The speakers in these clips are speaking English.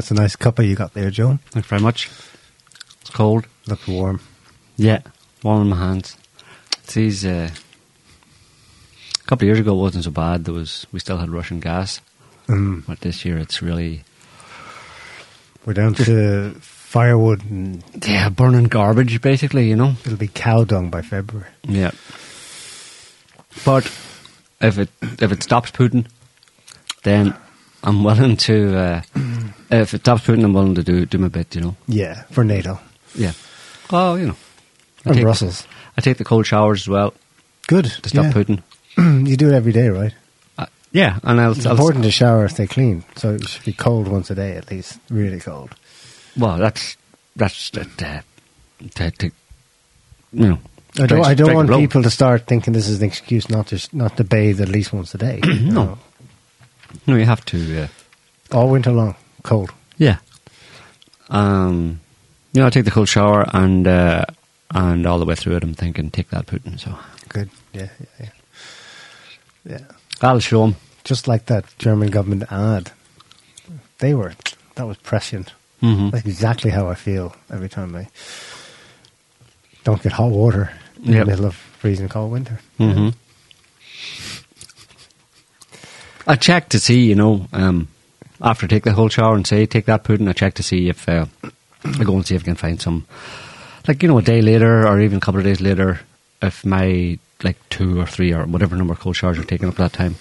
That's a nice cuppa you got there, Joan. Thanks very much. It's cold. Looks warm. Yeah, warm in my hands. It's these, uh, a couple of years ago it wasn't so bad. There was we still had Russian gas, Mm. but this year it's really We're down to firewood and yeah burning garbage basically. You know. it'll be cow dung by February. Yeah. But if it if it stops Putin, then I'm willing to. Uh, if it stops Putin, I'm willing to do do my bit. You know. Yeah, for NATO. Yeah. Oh, you know. I And take, Brussels. I take the cold showers as well Good. to stop yeah. Putin. you do it every day, right? Uh, yeah, and I'll, It's I'll important to shower, stay clean. So it should be cold once a day at least. Really cold. Well, that's that's that. Uh, to, to, you know. I don't, strike- I don't want people to start thinking this is an excuse not to not to bathe at least once a day. you No. No, you have to. Uh, all winter long, cold. yeah. Um, you know, I take the cold shower and uh, and all the way through it, I'm thinking, take that, Putin. So Good. Yeah, yeah, yeah. Yeah. I'll show him. Just like that German government ad. They were that was prescient. Mm-hmm. That's exactly how I feel every time I don't get hot water in Yep. the middle of freezing cold winter. Mm-hmm. I check to see, you know, um, after I take the whole shower and say, take that Putin, I check to see if, uh, I go and see if I can find some, like, you know, a day later or even a couple of days later, if my, like, two or three or whatever number of cold showers are taken up at that time,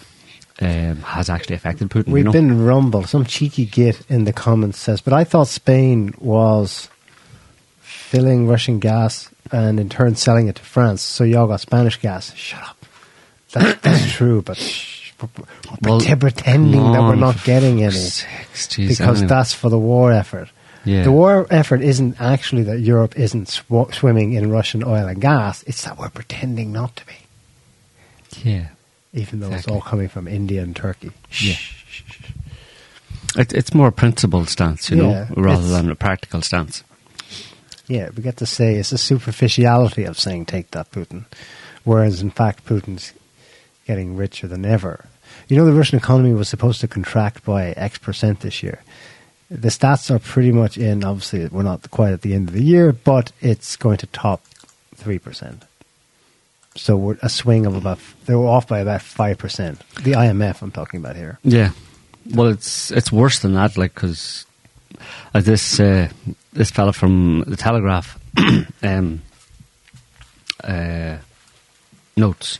um, has actually affected Putin. We've you know? been rumbled. Some cheeky git in the comments says, but I thought Spain was filling Russian gas and in turn selling it to France. So y'all got Spanish gas. Shut up. That, that's true, but shh, we're, we're Well, pretend- pretending that we're not getting any sakes, jeez, because that's for the war effort. Yeah. The war effort isn't actually that Europe isn't sw- swimming in Russian oil and gas. It's that we're pretending not to be, Yeah. even though it's all coming from India and Turkey. Yeah. It, it's more a principled stance, you Yeah, know, rather than a practical stance. Yeah, we get to say it's a superficiality of saying take that Putin, whereas in fact Putin's getting richer than ever. You know, the Russian economy was supposed to contract by X percent this year. The stats are pretty much in. Obviously, we're not quite at the end of the year, but it's going to top three percent. So we're a swing of about. They were off by about five percent. The IMF, I'm talking about here. Yeah. Well, it's it's worse than that, like because as this uh, this fella from the Telegraph um, uh, notes,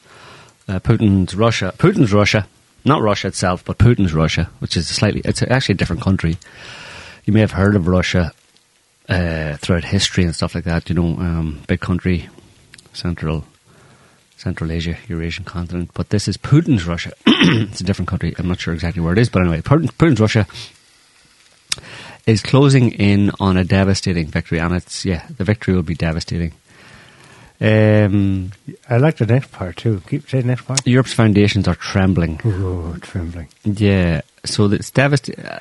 uh, Putin's Russia, Putin's Russia, not Russia itself, but Putin's Russia, which is a slightly it's actually a different country. You may have heard of Russia uh, throughout history and stuff like that. You know, um, big country, central Central Asia, Eurasian continent. But this is Putin's Russia. it's a different country. I'm not sure exactly where it is, but anyway, Putin, Putin's Russia is closing in on a devastating victory, and it's yeah, the victory will be devastating. Um, I like the next part too. Keep saying next part. Europe's foundations are trembling. Oh, trembling. Yeah, so it's devastating. I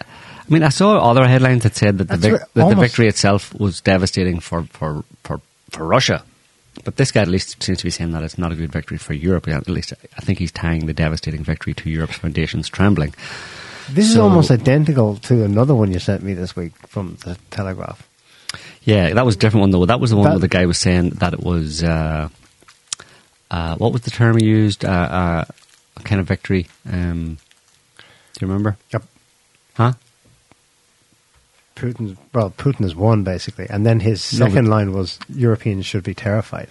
mean, I saw other headlines that said that the, vic- that the victory itself was devastating for, for, for, for Russia. But this guy at least seems to be saying that it's not a good victory for Europe. At least I think he's tying the devastating victory to Europe's foundations trembling. This is almost identical to another one you sent me this week from the Telegraph. Yeah, that was a different one though. That was the one That- where the guy was saying that it was uh, uh, what was the term he used? Uh, uh, a kind of victory. Um, do you remember? Yep. Huh? Putin, well, Putin has won basically, and then his No, second but- line was Europeans should be terrified.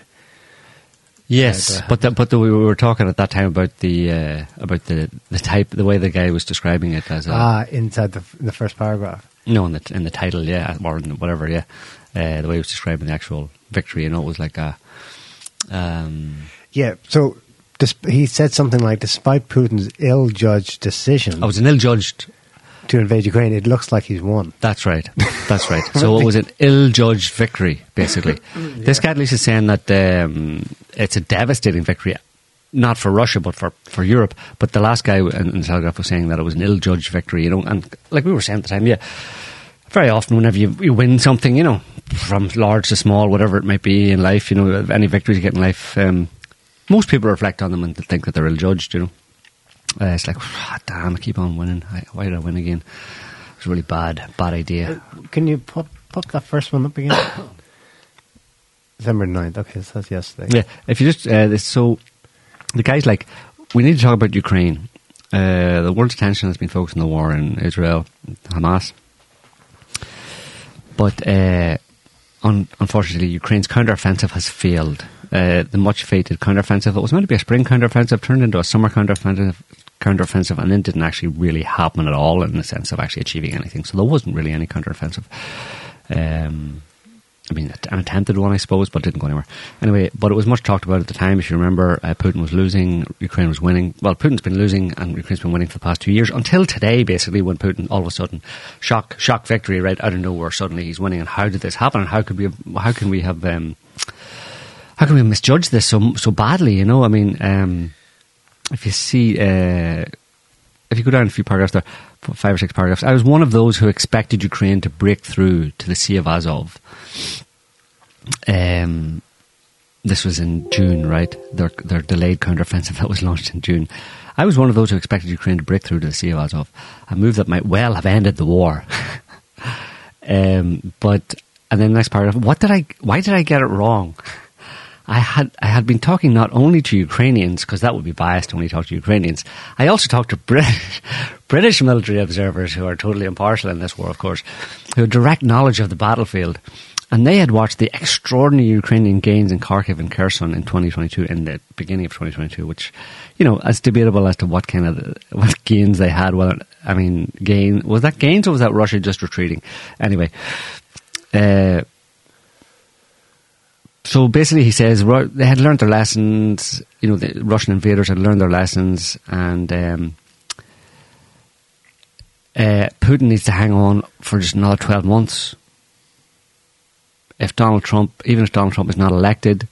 Yes, but the, but the, we were talking at that time about the uh, about the the type, the way the guy was describing it as a ah, inside the the first paragraph. No in the in the title, yeah, or in whatever, yeah, uh, the way he was describing the actual victory, you know, it was like a um, Yeah. So he said something like, despite Putin's ill-judged decision I was an ill-judged. to invade Ukraine, it looks like he's won. That's right, that's right. So it was an ill-judged victory, basically. This guy at least is saying that um, it's a devastating victory. Not for Russia, but for, for Europe. But the last guy in, in the Telegraph was saying that it was an ill-judged victory, you know. And like we were saying at the time, yeah, very often whenever you, you win something, you know, from large to small, whatever it might be in life, you know, any victories you get in life, um, most people reflect on them and think that they're ill judged, you know. Uh, it's like, ah, damn, I keep on winning. I, why did I win again? It's a really bad, bad idea. Can you put put that first one up again? December 9th. Okay, so that's yesterday. Yeah, if you just uh, so the guy's like, we need to talk about Ukraine. Uh, the world's attention has been focused on the war in Israel, Hamas, but uh, un- unfortunately, Ukraine's counteroffensive has failed. Uh, the much fated counteroffensive. It was meant to be a spring counteroffensive, turned into a summer counteroffensive, counteroffensive, and then didn't actually really happen at all in the sense of actually achieving anything. So there wasn't really any counteroffensive. Um, I mean, an attempted one, I suppose, but didn't go anywhere. Anyway, but it was much talked about at the time. If you remember, uh, Putin was losing, Ukraine was winning. Well, Putin's been losing, and Ukraine's been winning for the past two years until today, basically, when Putin all of a sudden shock shock victory right out of nowhere. Suddenly he's winning, and how did this happen? And how could we? How can we have? Um, how can we misjudge this so so badly? You know, I mean, um, if you see. Uh, if you go down a few paragraphs there, five or six paragraphs, I was one of those who expected Ukraine to break through to the Sea of Azov. Um, this was in June, right? Their their delayed counteroffensive that was launched in June. I was one of those who expected Ukraine to break through to the Sea of Azov, a move that might well have ended the war. um, but and then the next paragraph, what did I? Why did I get it wrong? I had I had been talking not only to Ukrainians because that would be biased to only talk to Ukrainians. I also talked to British British military observers who are totally impartial in this war, of course, who had direct knowledge of the battlefield, and they had watched the extraordinary Ukrainian gains in Kharkiv and Kherson in 2022, in the beginning of 2022, which, you know, it's debatable as to what kind of what gains they had. Whether I mean, gain was that gains or was that Russia just retreating? Anyway. Uh, so basically, he says they had learned their lessons. You know, the Russian invaders had learned their lessons, and um, uh, Putin needs to hang on for just another twelve months. If Donald Trump, even if Donald Trump is not elected,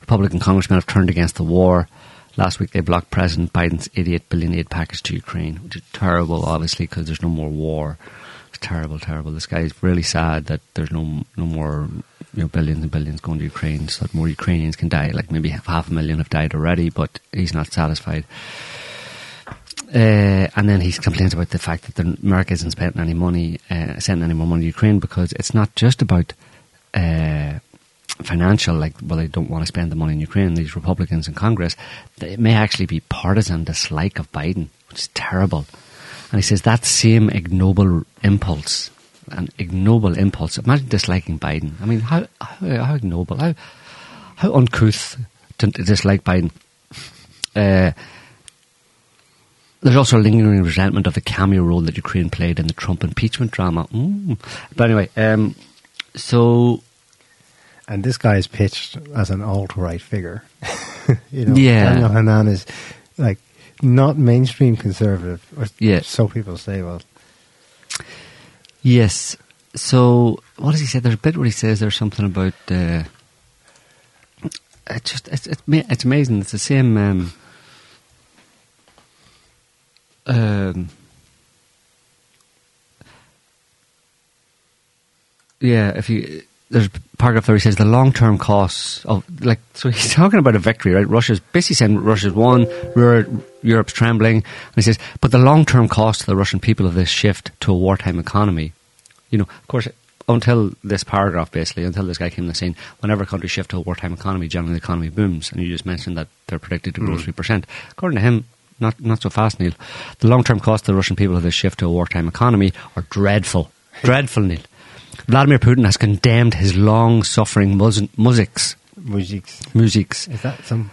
Republican congressmen have turned against the war. Last week, they blocked President Biden's idiot 88 billion aid package to Ukraine, which is terrible, obviously, because there's no more war. It's terrible, terrible. This guy is really sad that there's no no more you know, billions and billions going to Ukraine so that more Ukrainians can die. Like maybe half a million have died already, but he's not satisfied. Uh, and then he complains about the fact that the, America isn't spending any money, uh, sending any more money to Ukraine because it's not just about uh, financial, like, well, they don't want to spend the money in Ukraine, these Republicans in Congress. It may actually be partisan dislike of Biden, which is terrible. And he says that same ignoble impulse an ignoble impulse. Imagine disliking Biden. I mean, how how, how ignoble, how how uncouth to dislike Biden. Uh, there's also a lingering resentment of the cameo role that Ukraine played in the Trump impeachment drama. Mm. But anyway, um, so. And this guy is pitched as an alt right figure. you know, yeah. Daniel Hannan is like not mainstream conservative, or yeah. so people say. Well, Yes. So what does he say? There's a bit where he says there's something about. Uh, it's just it's, it's it's amazing. It's the same. Um, um, yeah, if you there's a paragraph there he says the long term costs of like so he's talking about a victory, right? Russia's basically saying Russia's won, Europe's trembling, and he says, but the long term cost to the Russian people of this shift to a wartime economy you know, of course, until this paragraph, basically, until this guy came on the scene, whenever countries shift to a wartime economy, generally the economy booms. And you just mentioned that they're predicted to grow mm. 3%. According to him, not, not so fast, Neil. The long term cost to the Russian people of this shift to a wartime economy are dreadful. dreadful, Neil. Vladimir Putin has condemned his long suffering muziks. Muziks. Muziks. Is that some.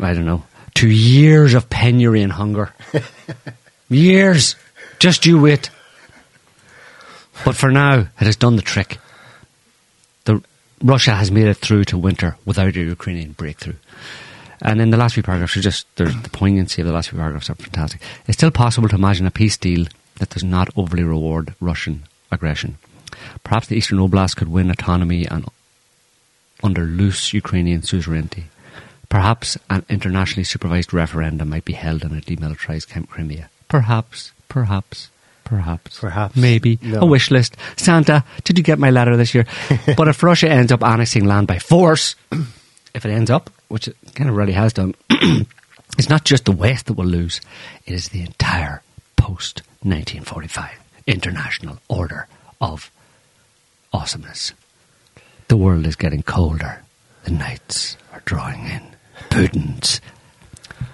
I don't know. To years of penury and hunger. years. Just you wait. But for now, it has done the trick. The, Russia has made it through to winter without a Ukrainian breakthrough. And in the last few paragraphs, just there's the poignancy of the last few paragraphs are fantastic. It's still possible to imagine a peace deal that does not overly reward Russian aggression. Perhaps the Eastern Oblast could win autonomy and under loose Ukrainian suzerainty. Perhaps an internationally supervised referendum might be held on a demilitarized Crimea. Perhaps, perhaps. Perhaps. Perhaps. Maybe. No. A wish list. Santa, did you get my letter this year? but if Russia ends up annexing land by force, if it ends up, which it kind of really has done, it's not just the West that will lose, it is the entire post 1945 international order of awesomeness. The world is getting colder. The nights are drawing in. Putin's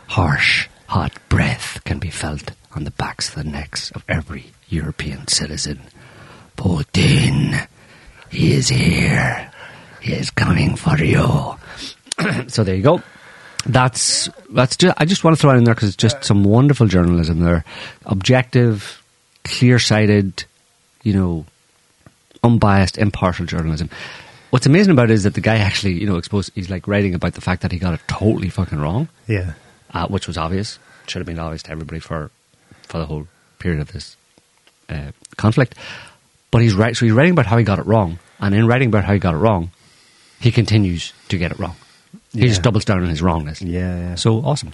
harsh, hot breath can be felt on the backs of the necks of every European citizen. Putin, he is here. He is coming for you. so there you go. That's that's. Just, I just want to throw it in there because it's just some wonderful journalism there, objective, clear-sighted, you know, unbiased, impartial journalism. What's amazing about it is that the guy actually, you know, exposed. He's like writing about the fact that he got it totally fucking wrong, Yeah. uh, which was obvious. Should have been obvious to everybody for for the whole period of this uh, conflict. But he's right. So he's writing about how he got it wrong, and in writing about how he got it wrong, he continues to get it wrong. He Yeah. just doubles down on his wrongness. Yeah, yeah. So awesome.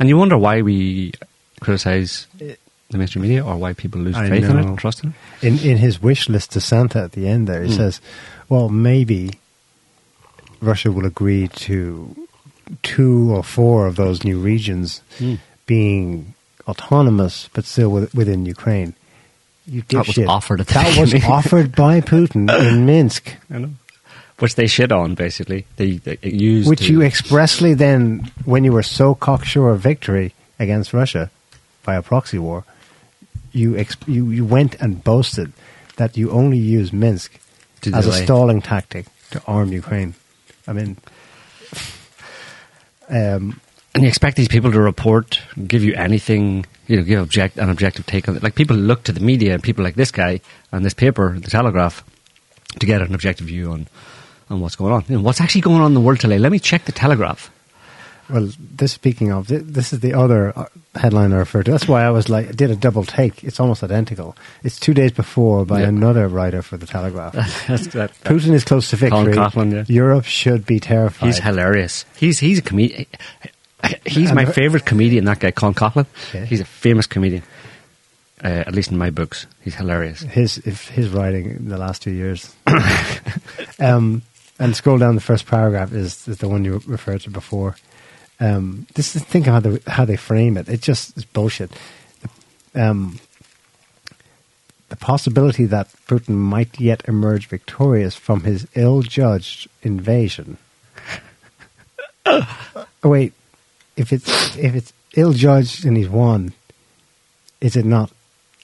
And you wonder why we criticize the mainstream media or why people lose I faith in it trust in it. in in his wish list to Santa at the end there, he Hmm. says, "Well, maybe Russia will agree to two or four of those new regions Hmm. being autonomous, but still with, within Ukraine." You That was offered That was offered by Putin in Minsk, I know. Which they shit on, basically. They, they used which to- you expressly then, when you were so cocksure of victory against Russia by a proxy war, you ex- you you went and boasted that you only use Minsk To as a stalling tactic to arm Ukraine. I mean, um, and you expect these people to report, give you anything, you know, give object an objective take on it. Like people look to the media and people like this guy and this paper, the Telegraph, to get an objective view on on what's going on. You know, what's actually going on in the world today? Let me check the Telegraph. Well, this speaking of, this is the other uh, headline I referred to. That's why I was like, I did a double take. It's almost identical. It's two days before by Yeah. another writer for the Telegraph. That's that. Putin is close to Colin victory. Coughlin, yeah. Europe should be terrified. He's hilarious. He's he's a comedian. He's my favorite comedian. That guy, Con Coughlin. Yeah. He's a famous comedian. Uh, at least in my books, he's hilarious. his if his writing in the last two years. um, and scroll down the first paragraph is, is the one you referred to before. Um, this is think of how they how they frame it. It just is bullshit. Um, the possibility that Putin might yet emerge victorious from his ill-judged invasion. oh, wait, if it's if it's ill-judged and he's won, is it not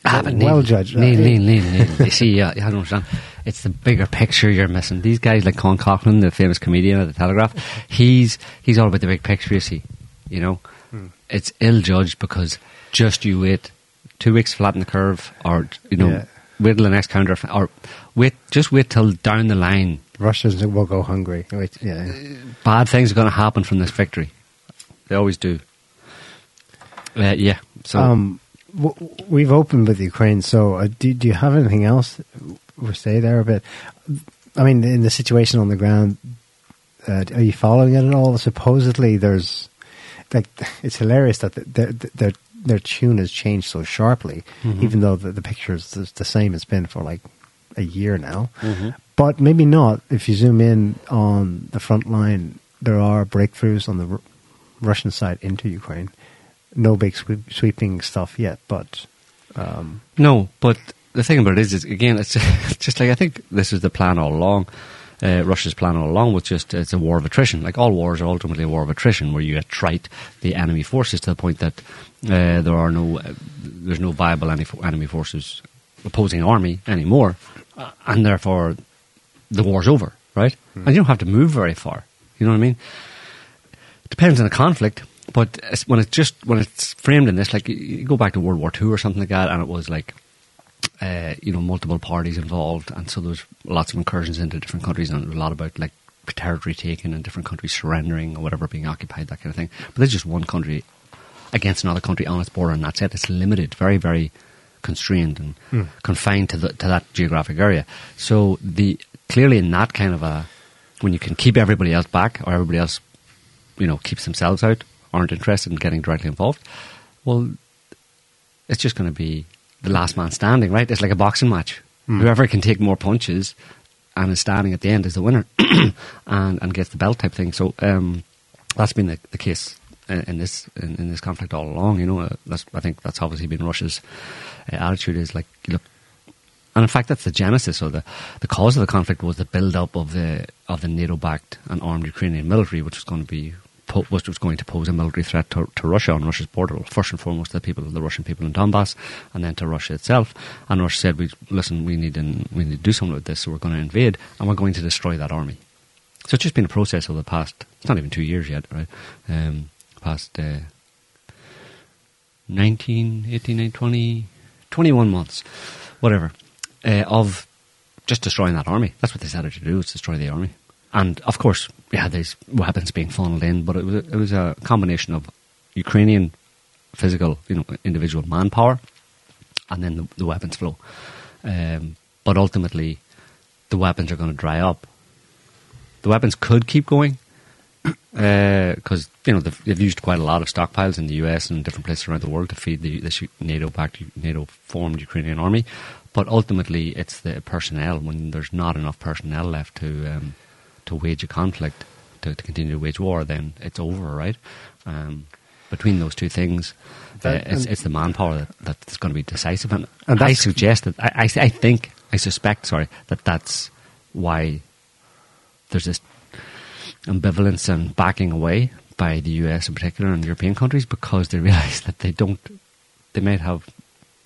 Ah, Neil, well judged? Neil, Neil, Neil, Neil. You see, yeah, I don't understand. It's the bigger picture you're missing. These guys like Con Coughlin, the famous comedian at the Telegraph, he's he's all about the big picture. You see, you know, Hmm. it's ill judged because just you wait two weeks flatten the curve, or you know, Yeah. wait till the next counter, or wait, just wait till down the line. Russians will go hungry. Wait, yeah. Bad things are going to happen from this victory. They always do. Uh, yeah. So um, we've opened with Ukraine, so uh, do, do you have anything else? We'll stay there a bit. I mean, in the situation on the ground, uh, are you following it at all? Supposedly, there's like it's hilarious that th- their their their tune has changed so sharply, Mhm. even though the, the picture is the, same it's been for like a year now. Mhm. But maybe not. If you zoom in on the front line, there are breakthroughs on the R- Russian side into Ukraine. No big sweep, sweeping stuff yet, but um, No, but the thing about it is, is again, it's just like I think this is the plan all along. Uh, Russia's plan all along was just it's a war of attrition. Like all wars are ultimately a war of attrition, where you attrite the enemy forces to the point that uh, there are no, uh, there's no viable enemy, enemy forces opposing army anymore, uh, and therefore the war's over, right? And you don't have to move very far. You know what I mean? depends on the conflict, but when it's just when it's framed in this, like you- go back to World War Two or something like that, and it was like, uh, you know, multiple parties involved, and so there's lots of incursions into different countries, and a lot about like territory taken and different countries surrendering or whatever being occupied, that kind of thing. But there's just one country against another country on its border, and that's it. It's limited, very, very constrained and confined to the, to that geographic area. So the clearly in that kind of a when you can keep everybody else back or everybody else, you know, keeps themselves out, aren't interested in getting directly involved, well, it's just going to be the last man standing, right? It's like a boxing match. Whoever can take more punches and is standing at the end is the winner and, and gets the belt type thing. So um, that's been the, the case in, in this in, in, this conflict all along. You know, uh, that's, I think that's obviously been Russia's uh, attitude is like, look, and in fact, that's the genesis or the, the cause of the conflict was the build up of the of the NATO-backed and armed Ukrainian military, which was going to be which was going to pose a military threat to, to Russia on Russia's border. Well, first and foremost, to the people, the Russian people in Donbass, and then to Russia itself. And Russia said, "We listen, we need to, we need to do something with this, so we're going to invade, and we're going to destroy that army." So it's just been a process over the past. It's not even two years yet, right? Um, past uh, 19, 18, 20, 21 months, whatever uh, of just destroying that army. That's what they out to do, was destroy the army. And of course, yeah, there's weapons being funneled in, but it was, it was a combination of Ukrainian physical, you know, individual manpower, and then the, the weapons flow. Um, but ultimately, the weapons are going to dry up. The weapons could keep going because uh, you know they've, they've, used quite a lot of stockpiles in the US and different places around the world to feed the, the NATO-backed, NATO-formed Ukrainian army. But ultimately, it's the personnel. When there's not enough personnel left to um, to wage a conflict, to, to, continue to wage war, then it's over, right? Um, between those two things, that, uh, it's, it's, the manpower that, that's going to be decisive. And, and I suggest that, I, I, I think, I suspect, sorry, that that's why there's this ambivalence and backing away by the US in particular and European countries because they realise that they don't, they might have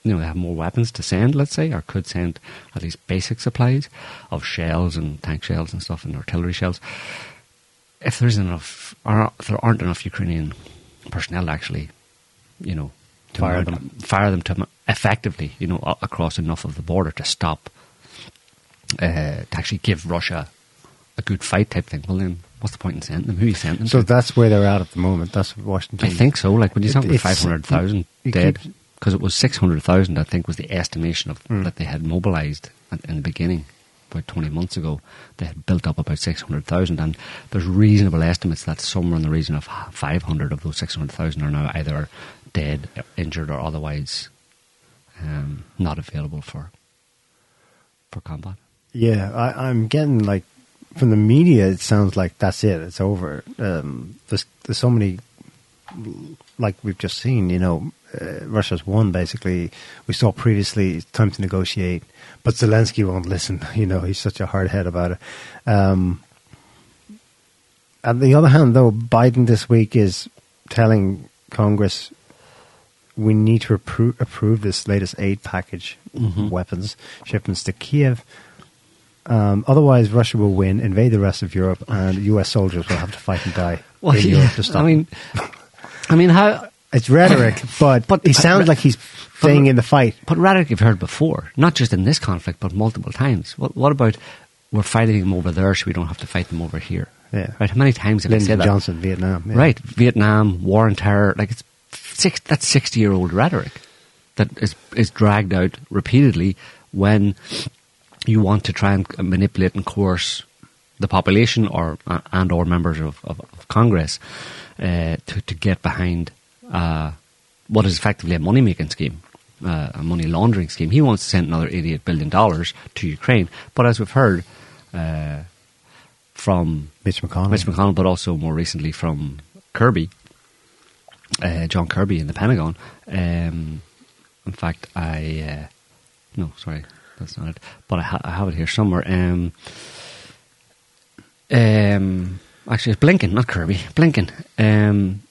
you know, they have more weapons to send, let's say, or could send at least basic supplies of shells and tank shells and stuff and artillery shells. If there isn't enough, or if there aren't enough Ukrainian personnel actually, you know, to fire them, fire them to effectively, you know, across enough of the border to stop, uh, to actually give Russia a good fight type thing. Well, then what's the point in sending them? Who you sending them? So to? that's where they're at at the moment. That's Washington. I think so. Like when you about five hundred thousand dead. Keep, because it was 600,000, I think, was the estimation of mm. that they had mobilised in the beginning, about 20 months ago. They had built up about 600,000, and there's reasonable estimates that somewhere in the region of 500 of those 600,000 are now either dead, injured, or otherwise um, not available for for combat. Yeah, I, am getting like from the media, it sounds like that's it, it's over. Um, there's, there's so many, like we've just seen, you know, uh, Russia's won. Basically, we saw previously it's time to negotiate, but Zelensky won't listen. You know, he's such a hard head about it. Um, on the other hand, though, Biden this week is telling Congress we need to appro- approve this latest aid package, mm-hmm. weapons shipments to Kiev. Um, otherwise, Russia will win, invade the rest of Europe, and U.S. soldiers will have to fight and die well, in yeah, Europe to stop. I mean, I mean, how it's rhetoric, but but he sounds like he's staying in the fight. But rhetoric you've heard before, not just in this conflict, but multiple times. What, what about we're fighting them over there, so we don't have to fight them over here? Yeah. Right. How many times have Lyndon said that? Johnson, Vietnam. Yeah. Right. Vietnam, war and terror. Like it's six. That's sixty-year-old rhetoric that is is dragged out repeatedly when you want to try and manipulate and coerce the population or uh, and or members of, of, of Congress uh, to to get behind uh, what is effectively a money making scheme, uh, a money laundering scheme. He wants to send another $88 billion to Ukraine. But as we've heard uh, from Mitch McConnell. Mitch McConnell, but also more recently from Kirby, uh, John Kirby in the Pentagon. Um, in fact, I. Uh, no, sorry, that's not it. But I, ha- I have it here somewhere. Um, um, actually, it's Blinken, not Kirby. Blinken. Um,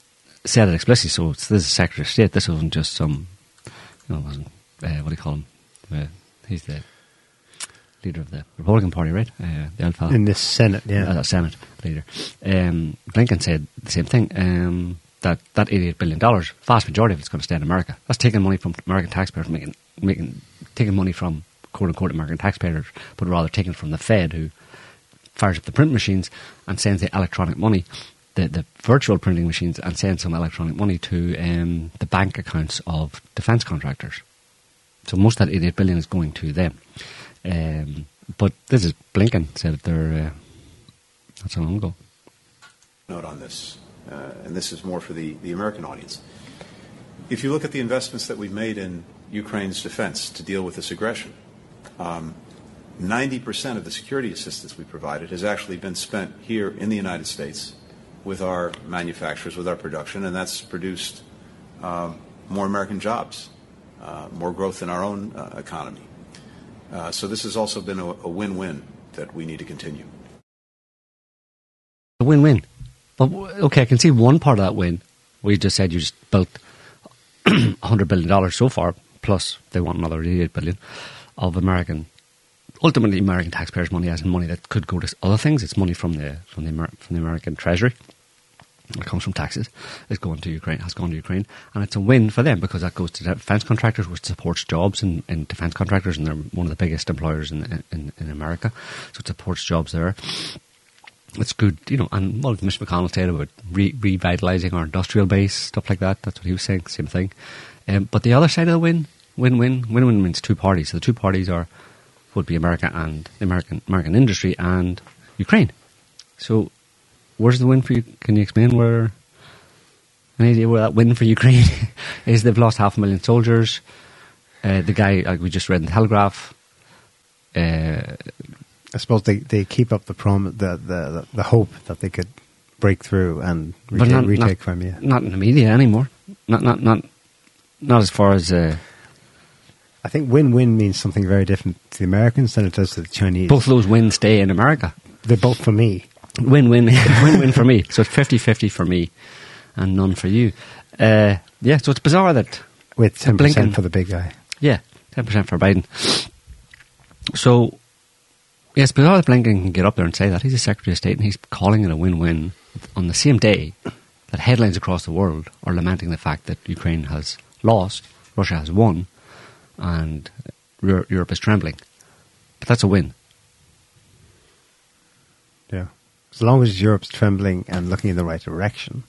said it explicitly. So this is Secretary of State. This wasn't just some. You know, wasn't uh, what do you call him? Uh, he's the leader of the Republican Party, right? Uh, the Alpha in the Senate, yeah, uh, Senate leader. Um, Blinken said the same thing. Um, that that eighty-eight billion dollars, vast majority of it's going to stay in America. That's taking money from American taxpayers, making making taking money from quote unquote American taxpayers, but rather taking from the Fed, who fires up the print machines and sends the electronic money the, the virtual printing machines and send some electronic money to um, the bank accounts of defence contractors. So most of that 88 billion is going to them. Um, but this is Blinken said they're uh, not so long ago. Note on this, uh, and this is more for the, the American audience. If you look at the investments that we've made in Ukraine's defense to deal with this aggression, um, 90% of the security assistance we provided has actually been spent here in the United States with our manufacturers, with our production, and that's produced um, more American jobs, uh, more growth in our own uh, economy. Uh, so this has also been a, win-win that we need to continue. A win-win. Okay, I can see one part of that win. We just said you just built hundred billion dollars so far, plus they want another eight billion of American, ultimately American taxpayers' money, as money that could go to other things. It's money from the from the Amer- from the American Treasury. It comes from taxes. It's going to Ukraine. Has gone to Ukraine, and it's a win for them because that goes to defense contractors, which supports jobs in, in defense contractors, and they're one of the biggest employers in in, in America. So it supports jobs there it's good, you know, and well, Mr. McConnell said about re- revitalising our industrial base, stuff like that. That's what he was saying, same thing. Um, but the other side of the win, win-win, win-win means two parties. So the two parties are would be America and the American American industry and Ukraine. So where's the win for you? Can you explain where? Any idea where that win for Ukraine is? They've lost half a million soldiers. Uh, the guy, like we just read in the Telegraph, uh, I suppose they, they keep up the prom the, the the hope that they could break through and retake, not, retake not, Crimea. Not in the media anymore. Not not not not as far as. Uh, I think win-win means something very different to the Americans than it does to the Chinese. both of those wins stay in America. They're both for me. Win win win win for me. So it's 50-50 for me, and none for you. Uh, yeah. So it's bizarre that With ten Blinken. percent for the big guy. yeah, ten percent for Biden. So yes, bizarre that Blinken can get up there and say that he's a Secretary of State and he's calling it a win-win on the same day that headlines across the world are lamenting the fact that Ukraine has lost, Russia has won, and Europe is trembling. But that's a win. Yeah. As long as Europe's trembling and looking in the right direction.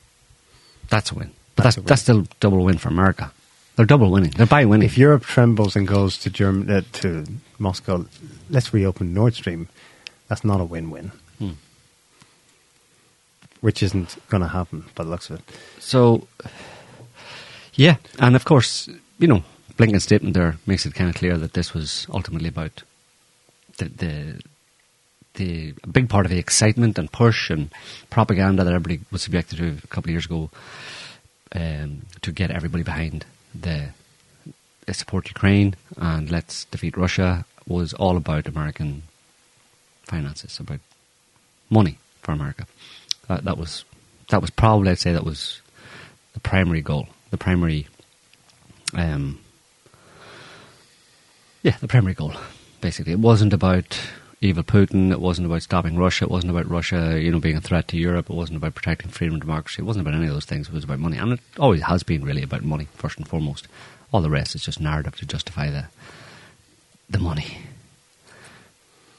That's a win. But That's that's a win. that's still double win for America. They're double winning. They're by winning. If Europe trembles and goes to Germ- uh, to Moscow, let's reopen Nord Stream. That's not a win-win. Hmm. Which isn't going to happen by the looks of it. So, yeah, and of course, you know, Blinken's statement there makes it kind of clear that this was ultimately about the the the a big part of the excitement and push and propaganda that everybody was subjected to a couple of years ago um, to get everybody behind the support Ukraine and let's defeat Russia was all about American finances, about money for America. That, that was that was probably I'd say that was the primary goal, the primary, um, yeah, the primary goal. Basically, it wasn't about evil Putin. It wasn't about stopping Russia. It wasn't about Russia, you know, being a threat to Europe. It wasn't about protecting freedom and democracy. It wasn't about any of those things. It was about money, and it always has been really about money first and foremost. All the rest is just narrative to justify the the money.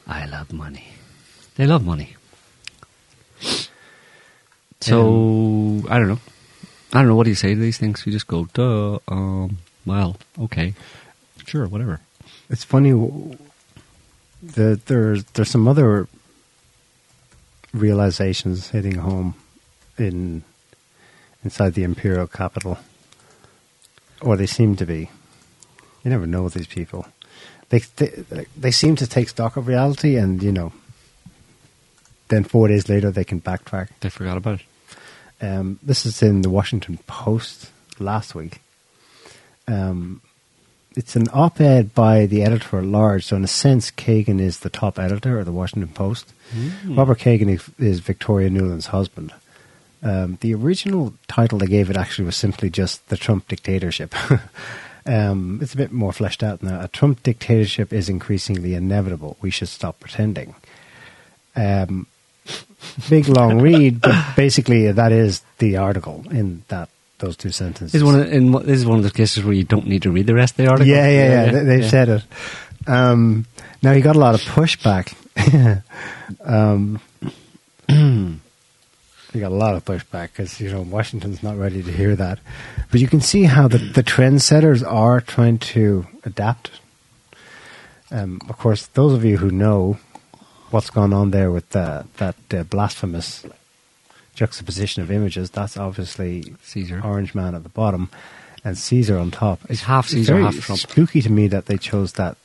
I love money. They love money. So I don't know. I don't know. What do you say to these things? You just go, duh. Um, well, okay, sure, whatever. It's funny. The, there's there's some other realizations hitting home in inside the imperial capital, or they seem to be. You never know with these people. They they they seem to take stock of reality, and you know. Then four days later, they can backtrack. They forgot about it. Um, this is in the Washington Post last week. Um, it's an op-ed by the editor at large. So in a sense, Kagan is the top editor of the Washington Post. Robert Kagan is, is Victoria Nuland's husband. Um, the original title they gave it actually was simply just the Trump dictatorship. um, it's a bit more fleshed out now. A Trump dictatorship is increasingly inevitable. We should stop pretending. Um, big long read, but basically that is the article in that those two sentences. This is one. Of, in, this is one of those cases where you don't need to read the rest of the article. Yeah, yeah, yeah. they, they've yeah. said it. Um, now he got a lot of pushback. um, he got a lot of pushback because you know Washington's not ready to hear that. But you can see how the the trendsetters are trying to adapt. Um, of course, those of you who know what's gone on there with uh, that uh, blasphemous juxtaposition of images, that's obviously Caesar. Orange Man at the bottom and Caesar on top. It's half Caesar, half Trump. Spooky to me that they chose that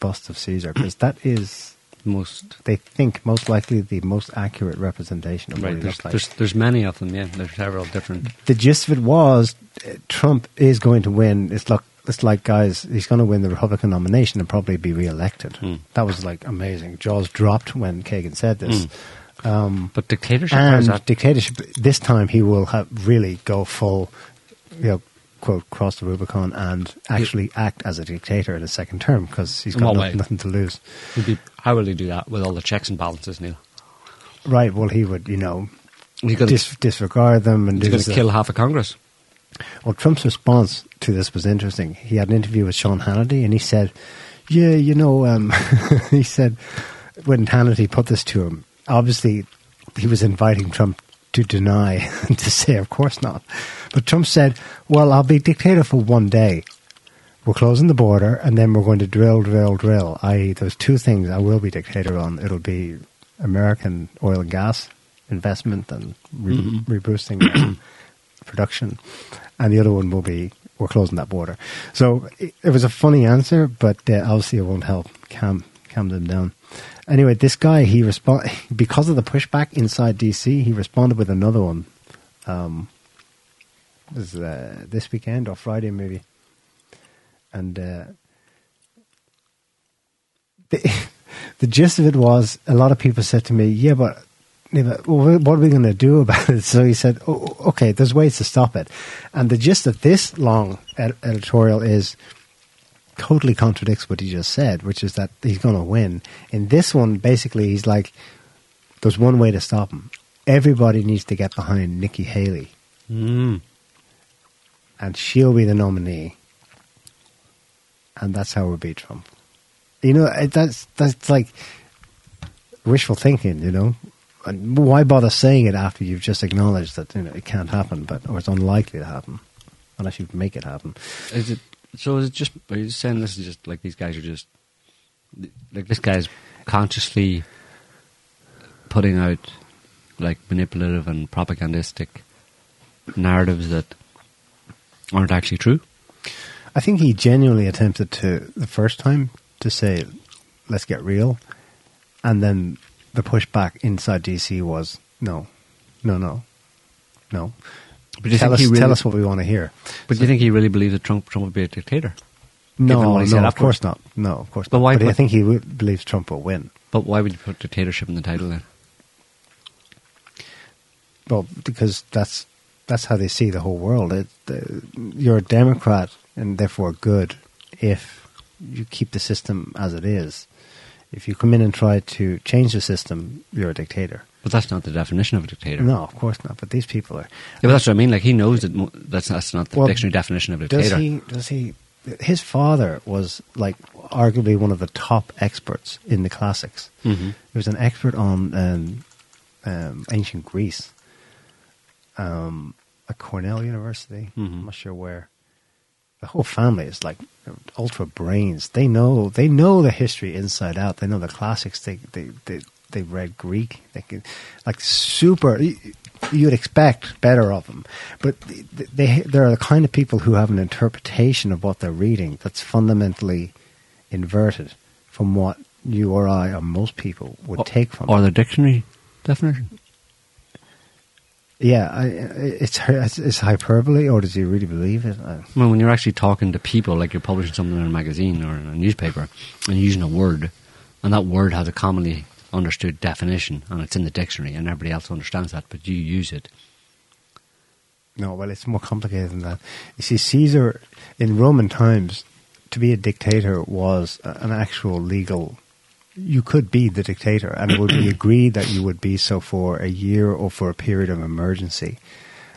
bust of Caesar because that is most they think most likely the most accurate representation of what right. he There's, looks like. there's there's many of them. Yeah, there's several different. the gist of it was uh, Trump is going to win. It's like it's like guys, he's going to win the Republican nomination and probably be re-elected. Hmm. That was like amazing. Jaws dropped when Kagan said this. Um, But dictatorship and dictatorship. This time he will have really go full, you know, quote cross the Rubicon and actually act as a dictator in his second term because he's got no- nothing to lose. Be, how will he do that with all the checks and balances, Neil? Right. Well, he would, you know, He's going dis- disregard them and do to kill half of Congress. Well, Trump's response to this was interesting. He had an interview with Sean Hannity, and he said, "Yeah, you know," um, he said when Hannity put this to him, obviously he was inviting Trump to deny and to say, "Of course not." But Trump said, "Well, I'll be dictator for one day. We're closing the border, and then we're going to drill, drill, drill. I there's two things I will be dictator on. It'll be American oil and gas investment and re- reboosting." uh, production, and the other one will be we're closing that border. So it, it was a funny answer, but uh, obviously it won't help calm calm them down. Anyway, this guy he respond because of the pushback inside DC. He responded with another one. Um, this uh, this weekend or Friday maybe, and uh, the the gist of it was a lot of people said to me, "Yeah, but." What are we going to do about it? So he said, oh, okay, there's ways to stop it. And the gist of this long ed- editorial is totally contradicts what he just said, which is that he's going to win. In this one, basically, he's like, there's one way to stop him. Everybody needs to get behind Nikki Haley, Mm. and she'll be the nominee. And that's how we'll beat Trump. You know, that's, that's like wishful thinking, you know? And why bother saying it after you've just acknowledged that you know, it can't happen, but or it's unlikely to happen, unless you make it happen? Is it so? Is it just? Are you saying this is just like these guys are just like this guy's consciously putting out like manipulative and propagandistic narratives that aren't actually true? I think he genuinely attempted to the first time to say, "Let's get real," and then the pushback inside DC was, "No, no, no, no." But tell us, really, tell us what we want to hear. But do you think he really believes that Trump Trump would be a dictator? No, no, of course not. No, of course But not. why But I think he w- believes Trump will win. But why would you put dictatorship in the title then? Well, because that's that's how they see the whole world. It, uh, you're a Democrat and therefore good if you keep the system as it is. If you come in and try to change the system, you're a dictator. But that's not the definition of a dictator. No, of course not. But these people are. Yeah, but that's what I mean. Like he knows that mo- that's that's not the Well, dictionary definition of a dictator. Does he? Does he? His father was like arguably one of the top experts in the classics. Mhm. He was an expert on um, um, ancient Greece um, at Cornell University. Mhm. I'm not sure where. The whole family is like ultra brains. They know they know the history inside out. They know the classics. They they they they read Greek. They can like super. you- You'd expect better of them, but they, they they're the kind of people who have an interpretation of what they're reading that's fundamentally inverted from what you or I or most people would Or- take from. It. Or it. the dictionary definition. Yeah, I, it's it's hyperbole, or does he really believe it? I, Well, when you're actually talking to people, like you're publishing something in a magazine or in a newspaper, and you're using a word, and that word has a commonly understood definition, and it's in the dictionary, and everybody else understands that, but you use it. No, well, it's more complicated than that. You see, Caesar in Roman times, to be a dictator was an actual legal. You could be the dictator, and it would be agreed that you would be so for a year or for a period of emergency,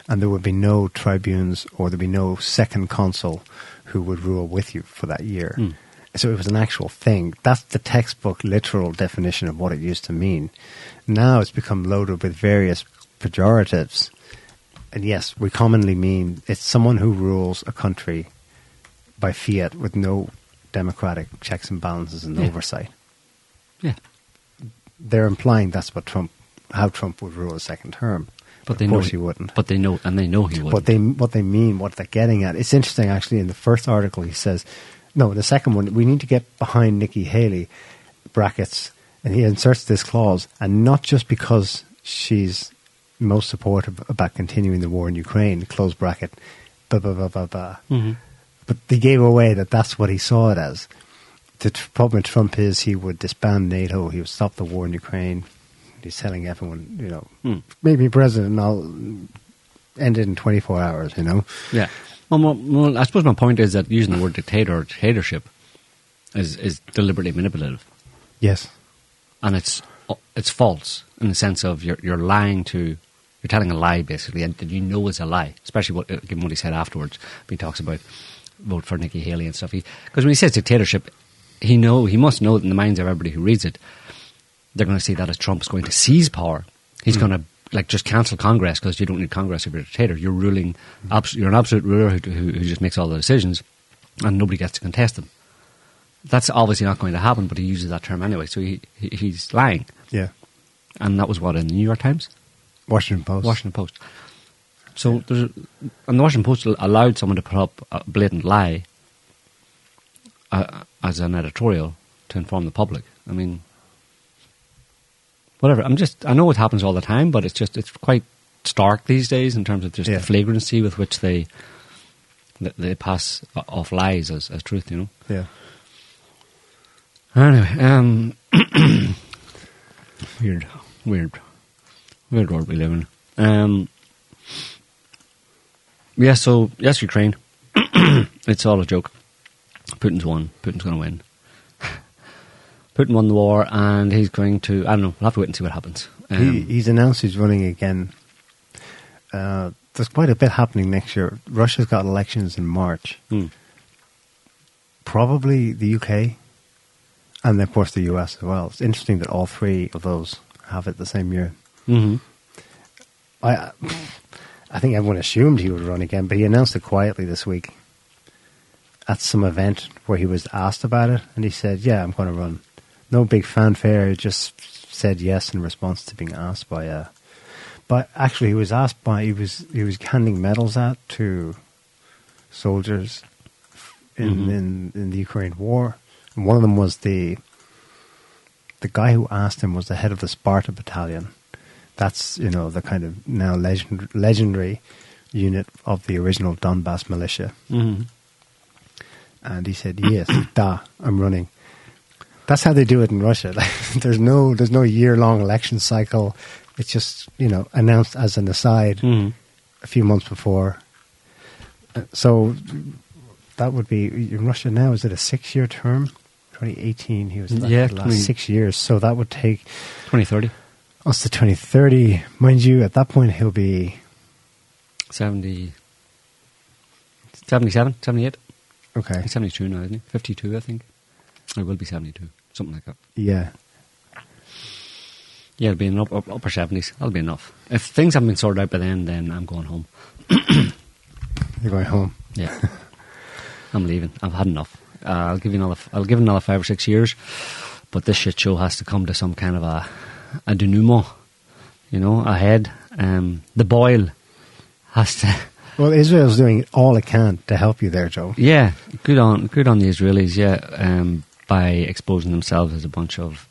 and there would be no tribunes or there'd be no second consul who would rule with you for that year. Mm. So it was an actual thing. That's the textbook literal definition of what it used to mean. Now it's become loaded with various pejoratives. And yes, we commonly mean it's someone who rules a country by fiat with no democratic checks and balances and Yeah. oversight. Yeah. They're implying that's what Trump, how Trump would rule a second term. But of they course know he wouldn't. But they know, and they know he would But they what they mean, what they're getting at. It's interesting actually. In the first article, he says, no, the second one, we need to get behind Nikki Haley. Brackets. And he inserts this clause, and not just because she's most supportive about continuing the war in Ukraine, close bracket, blah, blah, blah, blah, blah. Mm-hmm. But they gave away that that's what he saw it as. The problem with Trump is he would disband NATO, he would stop the war in Ukraine. He's telling everyone, you know, Hmm. make me president and I'll end it in 24 hours, you know? Yeah. Well, well, I suppose my point is that using the word dictator or dictatorship is, is deliberately manipulative. Yes. and it's it's false in the sense of you're you're lying to you're telling a lie basically, and that you know it's a lie. Especially what given what he said afterwards, he talks about vote for Nikki Haley and stuff. Because when he says dictatorship, he know he must know that in the minds of everybody who reads it, they're going to see that as Trump's going to seize power. He's going to like just cancel Congress because you don't need Congress if you're a dictator. You're ruling. abs- You're an absolute ruler who, who, who just makes all the decisions, and nobody gets to contest them. That's obviously not going to happen, but he uses that term anyway, so he, he he's lying. Yeah. And that was what in the New York Times, Washington Post. Washington Post. So there's, and the Washington Post allowed someone to put up a blatant lie uh, as an editorial to inform the public. I mean, whatever. I'm just. I know it happens all the time, but it's just it's quite stark these days in terms of just Yeah. the flagrancy with which they they- pass off lies as, as truth. You know. Yeah. Anyway, um, weird, weird, weird world we live in. Um, yeah, so yes, Ukraine. it's all a joke. Putin's won. Putin's going to win. Putin won the war, and he's going to. I don't know. We'll have to wait and see what happens. Um, he, he's announced he's running again. Uh, there's quite a bit happening next year. Russia's got elections in March. hmm. Probably the UK, and of course the US as well. It's interesting that all three of those have it the same year. hmm I, I think everyone assumed he would run again, but he announced it quietly this week at some event where he was asked about it, and he said, "Yeah, I'm going to run." No big fanfare. He just said yes in response to being asked by a. But actually, he was asked by he was he was handing medals out to soldiers in Mhm. in, in the Ukraine war, and one of them was the. The guy who asked him was the head of the Sparta battalion. That's you know the kind of now legend, legendary unit of the original Donbass militia. hmm And he said, "Yes, da, I'm running." That's how they do it in Russia. Like, there's no there's no year long election cycle. It's just you know announced as an aside hmm a few months before. Uh, So that would be in Russia now. Is it a six year term? 2018, he was Yeah, the last 20 six years. So that would take 2030, us to 2030. Mind you, at that point he'll be 70, 77, 78. Okay. He's 72 now, isn't he? 52, I think. Or will be 72, something like that. Yeah, Yeah, it'll be in up, up, upper 70s. That'll be enough. If things haven't been sorted out by then, then I'm going home. you're going home. Yeah. I'm leaving. I've had enough. Uh, I'll give you another. I'll give another five or six years, but this shit show has to come to some kind of a a denouement. You know, ahead. Um, the boil has to. Well, Israel's doing all it can to help you there, Joe. Yeah, good on good on the Israelis. Yeah, um, by exposing themselves as a bunch of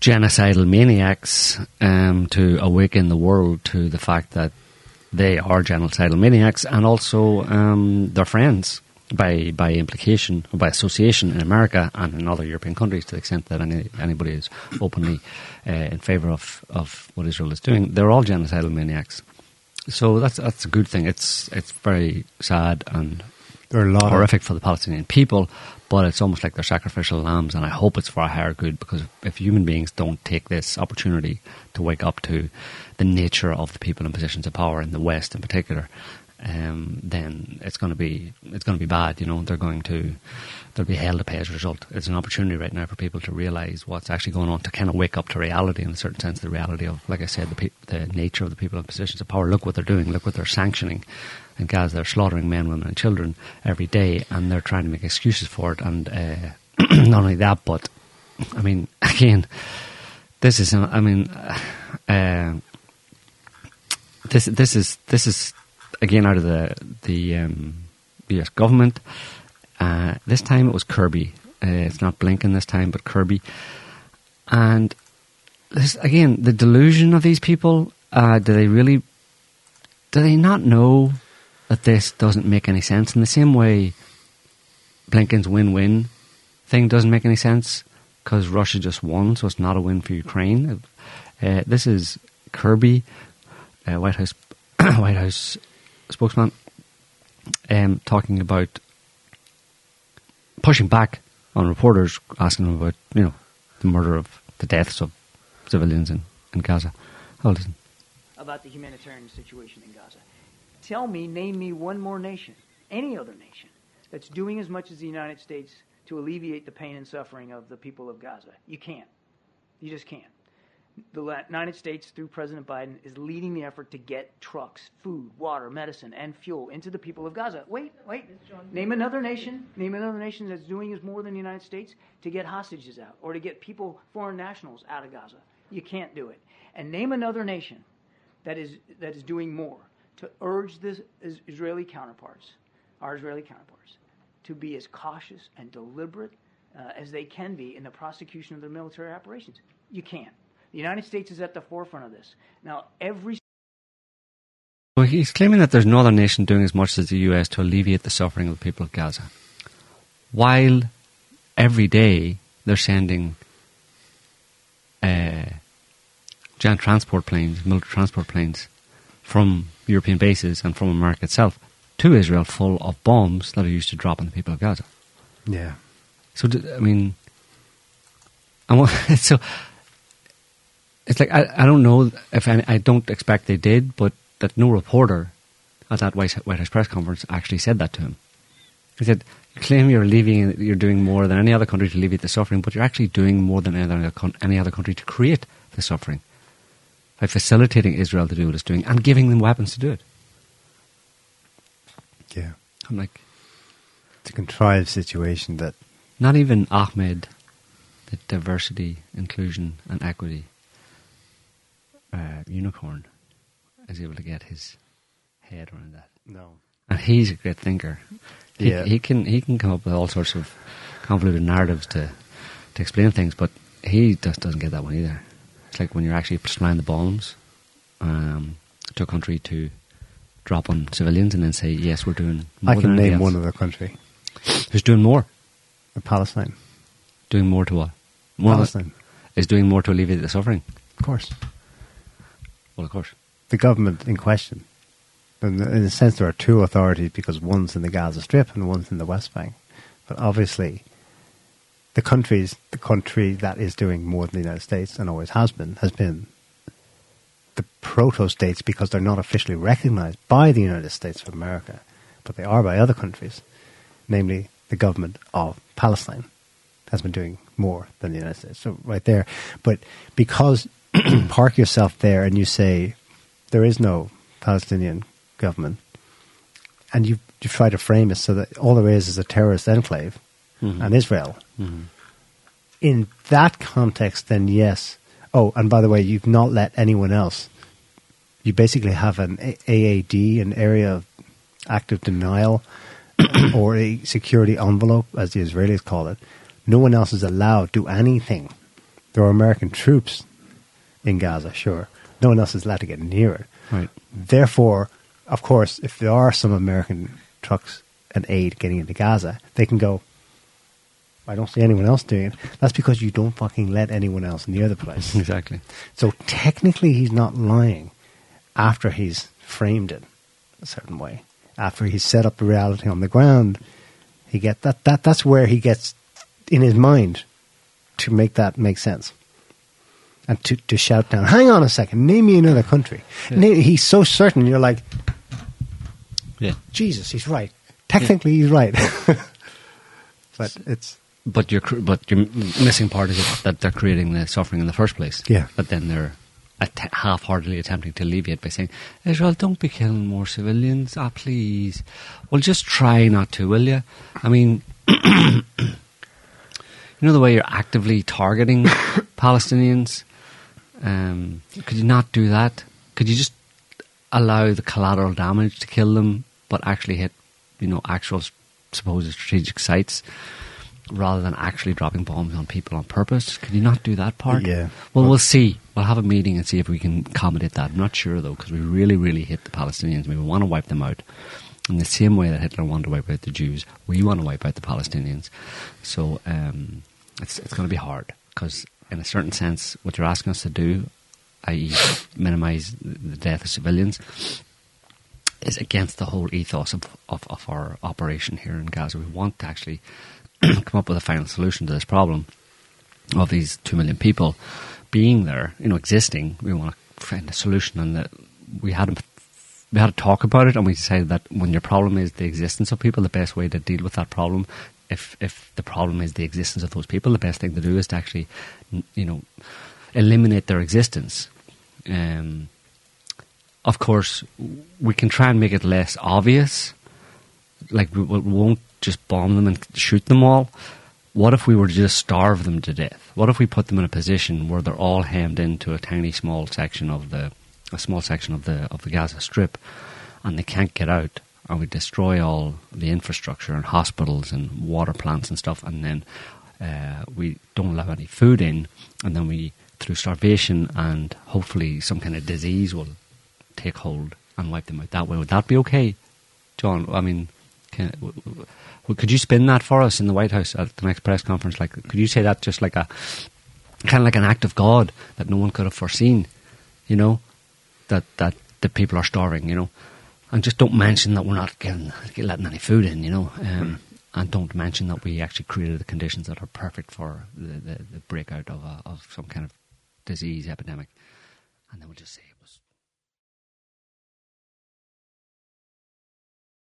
genocidal maniacs um, to awaken the world to the fact that they are genocidal maniacs and also um, their friends by by implication or by association in America and in other European countries to the extent that any, anybody is openly uh, in favour of, of what Israel is doing. They're all genocidal maniacs. So that's that's a good thing. It's it's very sad and There are a lot horrific for the Palestinian people, but it's almost like they're sacrificial lambs, and I hope it's for a higher good because if human beings don't take this opportunity to wake up to the nature of the people in positions of power in the West in particular, um, then it's going to be it's going to be bad. You know, they're going to there'll be hell to pay as a result. It's an opportunity right now for people to realise what's actually going on, to kind of wake up to reality in a certain sense, the reality of, like I said, the, pe- the nature of the people in positions of power. Look what they're doing. Look what they're sanctioning. And guys, they're slaughtering men, women, and children every day, and they're trying to make excuses for it. And uh, not only that, but I mean, again, this is, I mean, uh, this this is this is again out of the the um, U.S. government. Uh, this time it was Kirby. Uh, it's not Blinken this time, but Kirby. And this, again, the delusion of these people. Uh, do they really? Do they not know that this doesn't make any sense? In the same way, Blinken's win-win thing doesn't make any sense because Russia just won, so it's not a win for Ukraine. Uh, this is Kirby, uh, White House White House spokesman, um, talking about pushing back on reporters asking them about you know the murder of the deaths of civilians in, in Gaza. Oh, listen. About the humanitarian situation in Gaza. Tell me, name me one more nation, any other nation, that's doing as much as the United States to alleviate the pain and suffering of the people of Gaza. You can't. You just can't. The United States, through President Biden, is leading the effort to get trucks, food, water, medicine, and fuel into the people of Gaza. Wait, wait. Name another nation. Name another nation that's doing as more than the United States to get hostages out or to get people, foreign nationals, out of Gaza. You can't do it. And name another nation that is that is doing more to urge the Israeli counterparts, our Israeli counterparts, to be as cautious and deliberate uh, as they can be in the prosecution of their military operations. You can't. The United States is at the forefront of this. Now, every well, he's claiming that there's no other nation doing as much as the US to alleviate the suffering of the people of Gaza. While every day they're sending uh, giant transport planes, military transport planes, from European bases and from America itself to Israel full of bombs that are used to drop on the people of Gaza. Yeah. So, I mean, I so it's like I, I don't know if any, I don't expect they did, but that no reporter at that White House press conference actually said that to him. He said, "You claim you're leaving, you're doing more than any other country to alleviate the suffering, but you're actually doing more than any other, any other country to create the suffering by facilitating Israel to do what it's doing and giving them weapons to do it." Yeah, I'm like, it's a contrived situation that not even Ahmed, the diversity, inclusion, and equity uh, unicorn is able to get his head around that. No. And he's a great thinker. He, Yeah. he can he can come up with all sorts of convoluted narratives to to explain things, but he just doesn't get that one either. It's like when you're actually supplying the bombs um, to a country to drop on civilians and then say, yes, we're doing more I can name one other country, Who's doing more? Palestine. Doing more to what? More Palestine, is doing more to alleviate the suffering. of course. Well, of course. The government in question. In, in a sense, there are two authorities because one's in the Gaza Strip and one's in the West Bank. But obviously, the countries, the country that is doing more than the United States and always has been, has been the proto states because they're not officially recognized by the United States of America, but they are by other countries, namely the government of Palestine has been doing more than the United States. So right there, but because park yourself there and you say there is no Palestinian government, and you you try to frame it so that all there is is a terrorist enclave Mhm. and Israel. Mhm. In that context, then yes. Oh, and by the way, you've not let anyone else. You basically have an AAD, an area of active denial, or a security envelope, as the Israelis call it. No one else is allowed to do anything. There are American troops in Gaza, sure. No one else is allowed to get near it. Right. Therefore, of course, if there are some American trucks and aid getting into Gaza, they can go, I don't see anyone else doing it. That's because you don't fucking let anyone else near the place. Exactly. so technically, he's not lying after he's framed it a certain way. After he's set up the reality on the ground, he get that, that that's where he gets in his mind to make that make sense. And to, to shout down, hang on a second, name me another country. Na- He's so certain, you're like, Yeah. Jesus, he's right. Technically, he's right. but it's But your cr- but your missing part is that they're creating the suffering in the first place. Yeah. But then they're att- half-heartedly attempting to alleviate by saying, "Israel, don't be killing more civilians, ah, please. Well, just try not to, will you? I mean, you know the way you're actively targeting Palestinians. Um, could you not do that? Could you just allow the collateral damage to kill them, but actually hit, you know, actual supposed strategic sites? rather than actually dropping bombs on people on purpose. Could you not do that part? Yeah. Well, Well- we'll see. We'll have a meeting and see if we can accommodate that. I'm not sure though, because we really, really hit the Palestinians. We want to wipe them out. In the same way that Hitler wanted to wipe out the Jews, we want to wipe out the Palestinians. So um, it's it's going to be hard because, in a certain sense, what you're asking us to do, i.e., minimise the death of civilians, is against the whole ethos of, of, of our operation here in Gaza. We want to actually come up with a final solution to this problem of these two million people being there, you know, existing. We want to find a solution, and that we had a, we had to talk about it, and we decided that when your problem is the existence of people, the best way to deal with that problem, if if the problem is the existence of those people, the best thing to do is to actually, you know, eliminate their existence. Um, of course, we can try and make it less obvious. Like we, we won't just bomb them and shoot them all. What if we were to just starve them to death? What if we put them in a position where they're all hemmed into a tiny small section of the a small section of the of the Gaza Strip, and they can't get out, and we destroy all the infrastructure and hospitals and water plants and stuff, and then uh, we don't allow any food in, and then we through starvation and hopefully some kind of disease will take hold and wipe them out that way. Would that be okay, John? I mean, can, could you spin that for us in the White House at the next press conference? Like, could you say that just like a kind of like an act of God that no one could have foreseen? You know, that that the people are starving. You know, and just don't mention that we're not getting letting any food in. You know. Um, And don't mention that we actually created the conditions that are perfect for the, the, the breakout of, a, of some kind of disease epidemic. And then we'll just say it was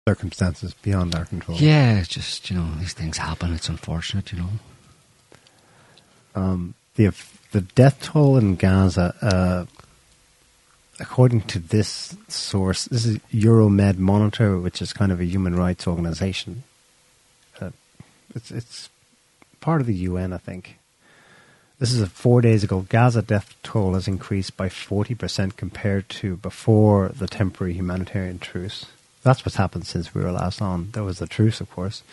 Circumstances beyond our control. Yeah, it's just you know these things happen. It's unfortunate, you know. um, the the death toll in Gaza, uh, according to this source, this is Euromed Monitor, which is kind of a human rights organization. Uh, it's it's part of the UN, I think. This is four days ago. Gaza death toll has increased by forty percent compared to before the temporary humanitarian truce. That's what's happened since we were last on. There was the truce, of course.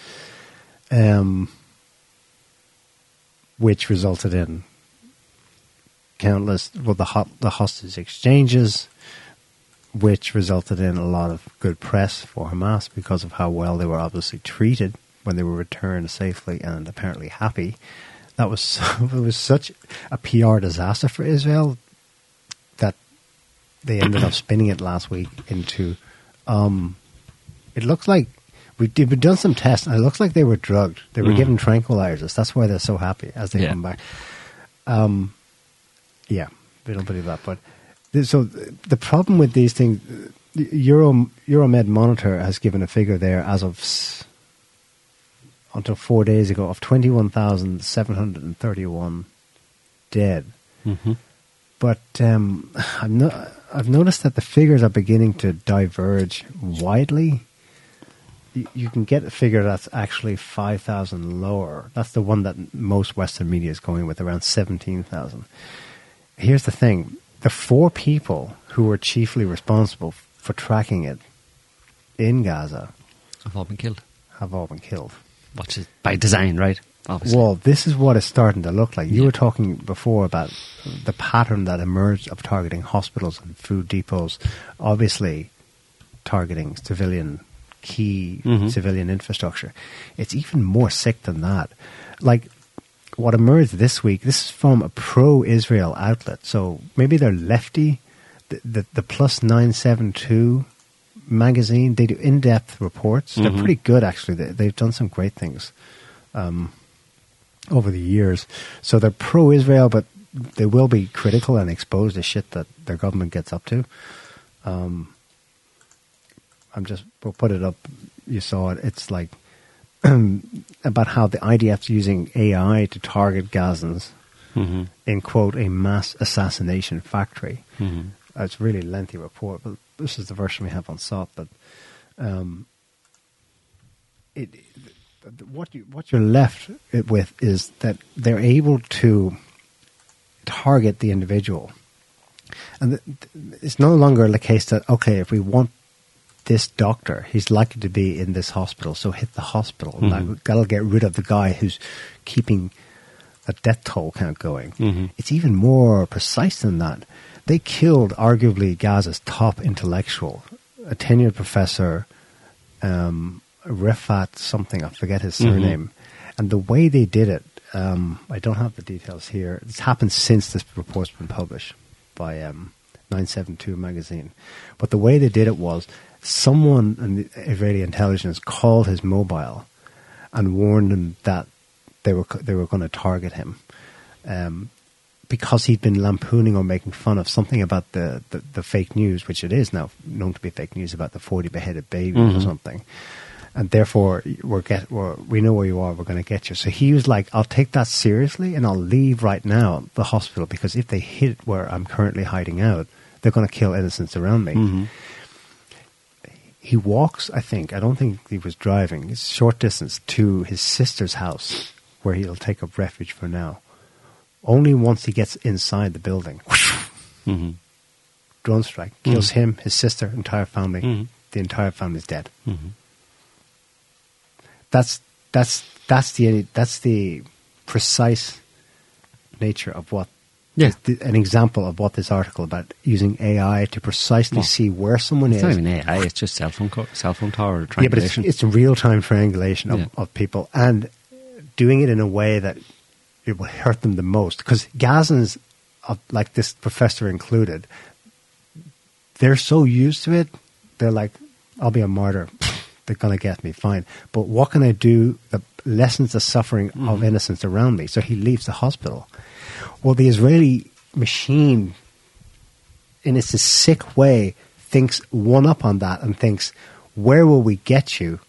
Um, which resulted in countless well the hot, the hostage exchanges, which resulted in a lot of good press for Hamas because of how well they were obviously treated when they were returned safely and apparently happy. That was so, it was such a PR disaster for Israel that they ended up spinning it last week into. Um, it looks like we did, we've done some tests, and it looks like they were drugged. They were Mm. given tranquilizers. That's why they're so happy as they Yeah. come back. Um, yeah, we don't believe that. But so the problem with these things, Euro Euromed Monitor has given a figure there as of s- until four days ago of twenty one thousand seven hundred and thirty one dead. Mm-hmm. But um, I've, no, I've noticed that the figures are beginning to diverge widely. You, you can get a figure that's actually 5,000 lower. That's the one that most Western media is going with, around 17,000. Here's the thing the four people who were chiefly responsible for tracking it in Gaza Have all been killed. have all been killed. Which is by design, right? Obviously. Well, this is what it's starting to look like. You Yeah. were talking before about the pattern that emerged of targeting hospitals and food depots, obviously targeting civilian key Mhm. civilian infrastructure. It's even more sick than that. Like what emerged this week, this is from a pro-Israel outlet, so maybe they're lefty. The, the, the Plus Nine Seven Two magazine, they do in-depth reports. They're Mhm. pretty good, actually. They, they've done some great things um, over the years. So they're pro-Israel, but they will be critical and expose the shit that their government gets up to. Um, I'm just we'll put it up. You saw it. It's like about how the IDF's using AI to target Gazans hmm in quote a mass assassination factory. hmm Uh, it's a really lengthy report, but this is the version we have on SOTT. But um, it, it- what you what you're left with is that they're able to target the individual, and it's no longer the case that okay, if we want this doctor. He's likely to be in this hospital, so hit the hospital. Mhm. That, that'll get rid of the guy who's keeping a death toll count going. Mhm. It's even more precise than that. They killed arguably Gaza's top intellectual, a tenured professor, um, Rifat something, I forget his Mhm. surname. And the way they did it, um, I don't have the details here. It's happened since this report's been published by um, 972 magazine. But the way they did it was someone in the Israeli intelligence called his mobile and warned him that they were they were going to target him um, because he'd been lampooning or making fun of something about the, the, the fake news, which it is now known to be fake news about the 40 beheaded baby or Mhm. something. And therefore, we're get, we're, we know where you are, we're going to get you. So he was like, I'll take that seriously and I'll leave right now the hospital because if they hit where I'm currently hiding out, they're going to kill innocents around me. Mhm. He walks, I think, I don't think he was driving, it's short distance to his sister's house where he'll take up refuge for now. Only once he gets inside the building, Mhm. drone strike, kills Mhm. him, his sister, entire family. Mhm. The entire family's dead. Mhm. That's that's that's the that's the precise nature of what Yeah. the- an example of what this article about using AI to precisely Well, see where someone It's is. not even AI. It's just cell phone co- cell phone tower triangulation. yeah, but it's, it's real time triangulation of, Yeah. of people and doing it in a way that it will hurt them the most. Because Gazans, like this professor included, they're so used to it, they're like, I'll be a martyr. They're going to get me, fine. But what can I do that lessens the suffering Mm-hmm. of innocents around me? So he leaves the hospital. Well, the Israeli machine, in its sick way, thinks one up on that and thinks, where will we get you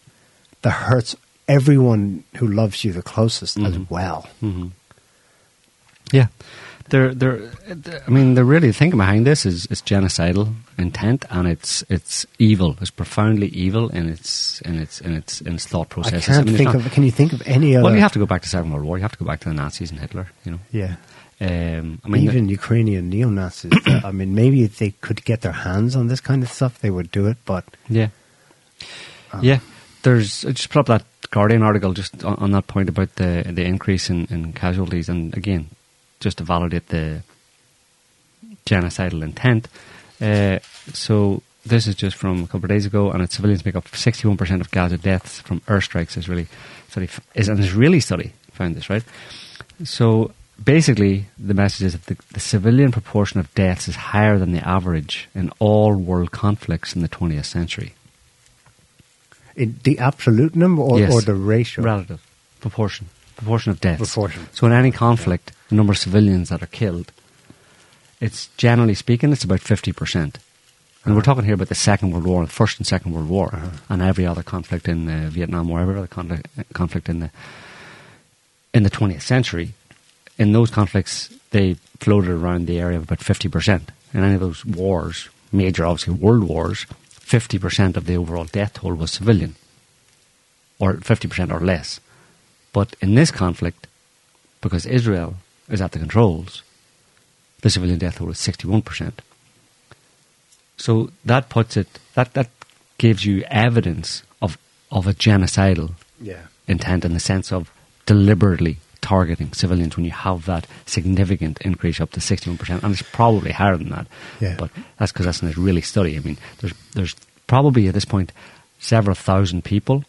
that hurts everyone who loves you the closest as Mhm. well? Mhm. Yeah, they're they're. I mean, the really thinking behind this is is genocidal intent, and it's it's evil. It's profoundly evil in its in its in its in its thought I processes. can't mean, think not- of. Can you think of any other? Well, you have to go back to Second World War. You have to go back to the Nazis and Hitler. You know. Yeah. Um, I mean, Even Ukrainian neo Nazis. I mean, maybe if they could get their hands on this kind of stuff, they would do it. But Yeah. um, yeah. There's I just put up that Guardian article just on, on that point about the the increase in, in casualties, and again, just to validate the genocidal intent. Uh, so this is just from a couple of days ago, and it's civilians make up 61% of Gaza deaths from airstrikes. Israeli study is an Israeli study found this right. So basically, the message is that the, the civilian proportion of deaths is higher than the average in all world conflicts in the 20th century. in the absolute number or, Yes. or the ratio? Relative proportion, proportion of deaths. Proportion. So in any conflict, the number of civilians that are killed, it's generally speaking, it's about fifty percent. And we're talking here about the Second World War, the First and Second World War, and every other conflict in uh, Vietnam War, every other conflict, in the in the twentieth century. In those conflicts, they floated around the area of about fifty percent. In any of those wars, major, obviously, world wars, fifty percent of the overall death toll was civilian, or fifty percent or less. But in this conflict, because Israel is at the controls, the civilian death toll is 61%. So that puts it, that, that gives you evidence of, of a genocidal Yeah. intent in the sense of deliberately targeting civilians when you have that significant increase up to 61%. And it's probably higher than that. Yeah. But that's because that's an really study. I mean, there's, there's probably at this point several thousand people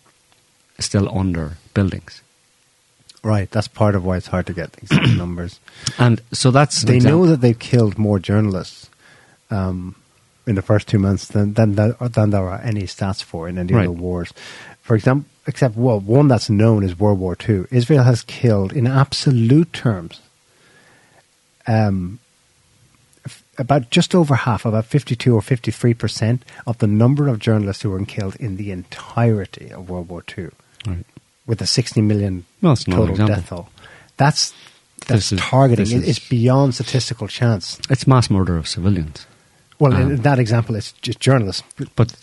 still under buildings. Right. That's part of why it's hard to get these numbers. And so that's They know that they've killed more journalists um, in the first two months than than, than, there are any stats for in any Right. the wars. For example, except well, one that's known is World War II. Israel has killed, in absolute terms, um, f- about just over half, about fifty-two or fifty-three percent of the number of journalists who were killed in the entirety of World War II, Right. with a sixty million Well, total death toll. That's that's This targeting. this It- is- it's beyond statistical chance. It's mass murder of civilians. Well, Um, in that example, it's just journalists. But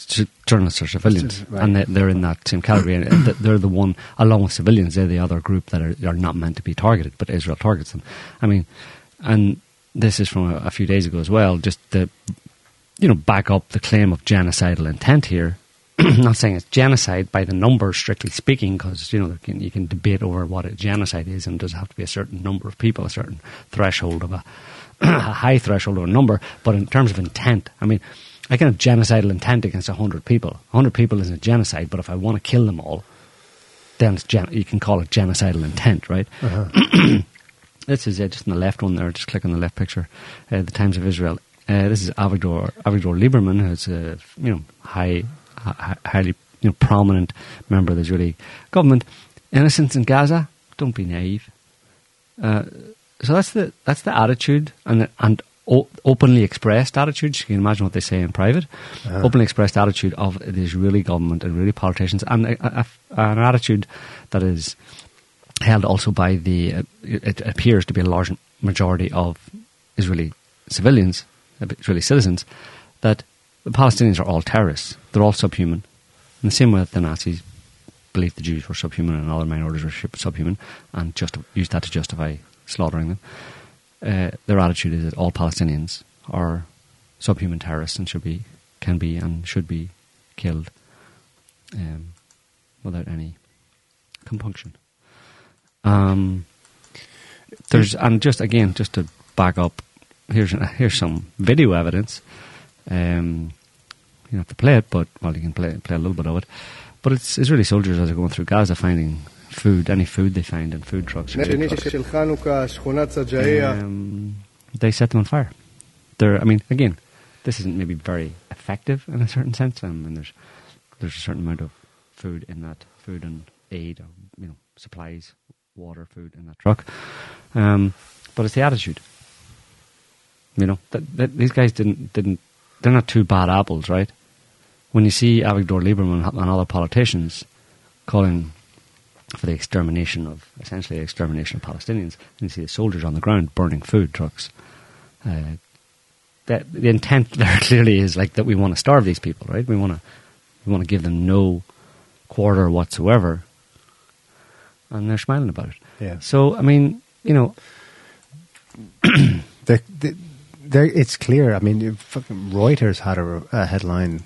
journalists are civilians, Right. and they- they're in that same category. and they're the one, along with civilians, they're the other group that are, are not meant to be targeted, but Israel targets them. I mean, and this is from a, a few days ago as well. Just to, you know, back up the claim of genocidal intent here. not saying it's genocide by the numbers, strictly speaking, because you know can, you can debate over what a genocide is, and does have to be a certain number of people, a certain threshold of a, a high threshold or a number. But in terms of intent, I mean, I can have genocidal intent against hundred people. hundred people isn't a genocide, but if I want to kill them all, then gen- you can call it genocidal intent, right? Uh-huh. this is uh, just in the left one there. Just click on the left picture. Uh, the Times of Israel. Uh, this is Avigdor Avigdor Lieberman, who's a you know high highly you know, prominent member of the Israeli government. Innocence in Gaza, don't be naive. Uh, so that's the that's the attitude and and o- openly expressed attitude. You can imagine what they say in private. Uh-huh. Openly expressed attitude of the Israeli government and Israeli politicians, and a, a, an attitude that is held also by the. Uh, it appears to be a large majority of Israeli civilians, Israeli citizens, that the Palestinians are all terrorists. They're all subhuman. In the same way that the Nazis believed the Jews were subhuman and other minorities were subhuman and just used that to justify slaughtering them. Uh, their attitude is that all Palestinians are subhuman terrorists and should be, can be, and should be killed um, without any compunction. Um, there's and just again, just to back up, here's here's some video evidence. Um, you don't have to play it, but well, you can play play a little bit of it. But it's Israeli soldiers as they're going through Gaza finding food, any food they find in food trucks. Um, they set them on fire. They're, I mean, again, this isn't maybe very effective in a certain sense. I mean, there's there's a certain amount of food in that food and aid, or, you know, supplies, water, food in that truck. Um, but it's the attitude. You know, that, that these guys didn't didn't. They're not two bad apples, right? when you see Avigdor Lieberman and other politicians calling for the extermination of, essentially, the extermination of Palestinians, and you see the soldiers on the ground burning food trucks, uh, that the intent there clearly is like that we want to starve these people, right? We want to we want to give them no quarter whatsoever, and they're smiling about it. Yeah. So I mean, you know, the, the, it's clear. I mean, Reuters had a, a headline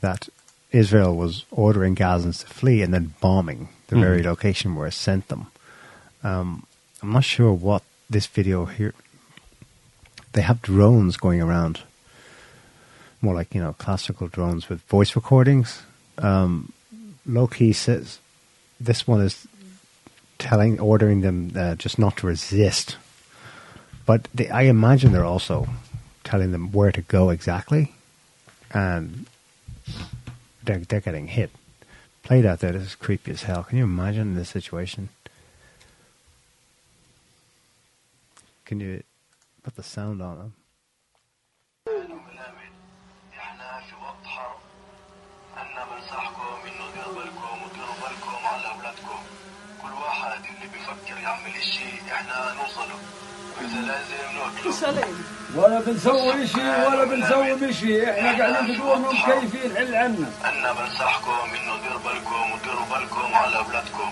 that Israel was ordering Gazans to flee and then bombing the mm. very location where it sent them. Um, I'm not sure what this video here. They have drones going around, more like you know classical drones with voice recordings. Um, Loki says this one is telling, ordering them uh, just not to resist. But they, I imagine they're also telling them where to go exactly, and they're, they're getting hit. Played out there, this is creepy as hell. Can you imagine this situation? Can you put the sound on them? ولا بنسوي شيء ولا بنسوي شيء احنا قاعدين بدون مكيفين حل عنا انا بنصحكم انه ديروا بالكم وديروا بالكم على اولادكم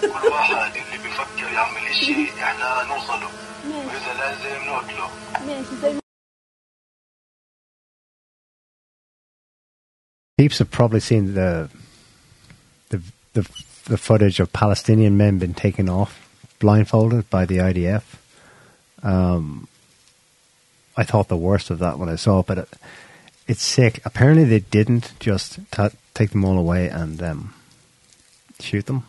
كل واحد اللي بيفكر يعمل شيء احنا نوصله واذا لازم نقتله ماشي Peeps have probably seen the, the the the footage of Palestinian men being taken off blindfolded by the IDF. Um, I thought the worst of that when I saw it, but it, it's sick. Apparently, they didn't just t- take them all away and um, shoot them,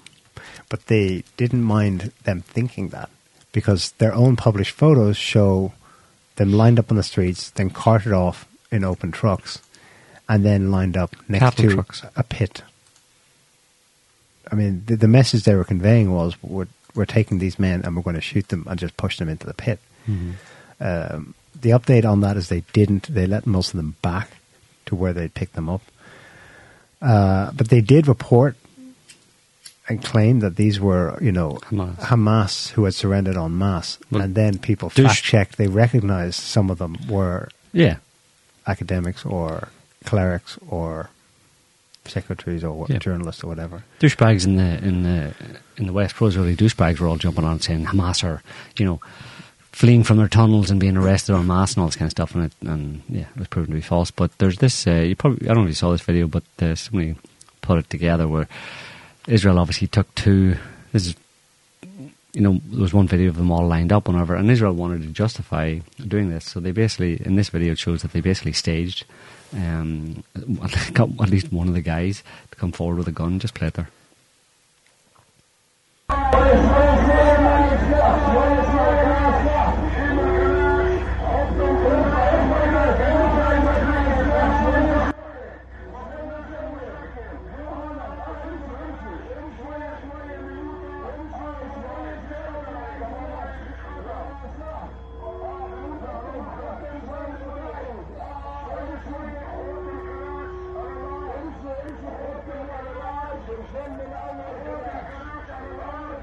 but they didn't mind them thinking that because their own published photos show them lined up on the streets, then carted off in open trucks, and then lined up next Cattle to trucks. a pit. I mean, the, the, message they were conveying was we're, we're taking these men and we're going to shoot them and just push them into the pit. Mm-hmm. Um, the update on that is they didn't. They let most of them back to where they'd picked them up. Uh, but they did report and claim that these were, you know, Hamas, Hamas who had surrendered en masse. Well, and then people fact checked. They recognized some of them were yeah academics or clerics or secretaries or yeah. journalists or whatever. Douchebags in the in the in the West, pro Israeli douchebags were all jumping on saying Hamas are, you know, fleeing from their tunnels and being arrested on mass and all this kind of stuff. And, it, and yeah, it was proven to be false. But there's this. Uh, you probably I don't know if you saw this video, but uh, somebody put it together where Israel obviously took two. This is you know, there was one video of them all lined up, whenever, and Israel wanted to justify doing this. So they basically, in this video, it shows that they basically staged, um, got at least one of the guys to come forward with a gun, just play it there.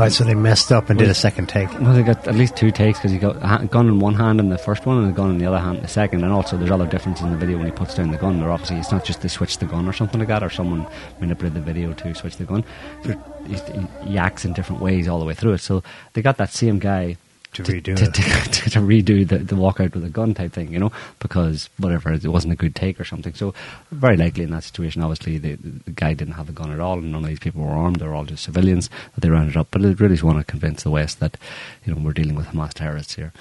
Right, so they messed up and did a second take. Well, they got at least two takes because he got a gun in one hand in the first one and a gun in the other hand in the second. And also, there's other differences in the video when he puts down the gun. Or obviously, it's not just to switch the gun or something like that, or someone manipulated the video to switch the gun. He, he acts in different ways all the way through it. So they got that same guy to, to redo to, to, to, redo the, the walkout with a gun type thing, you know, because whatever it wasn't a good take or something. So very likely in that situation, obviously the, the guy didn't have a gun at all, and none of these people were armed. They're all just civilians that they rounded up. But they really want to convince the West that you know we're dealing with Hamas terrorists here.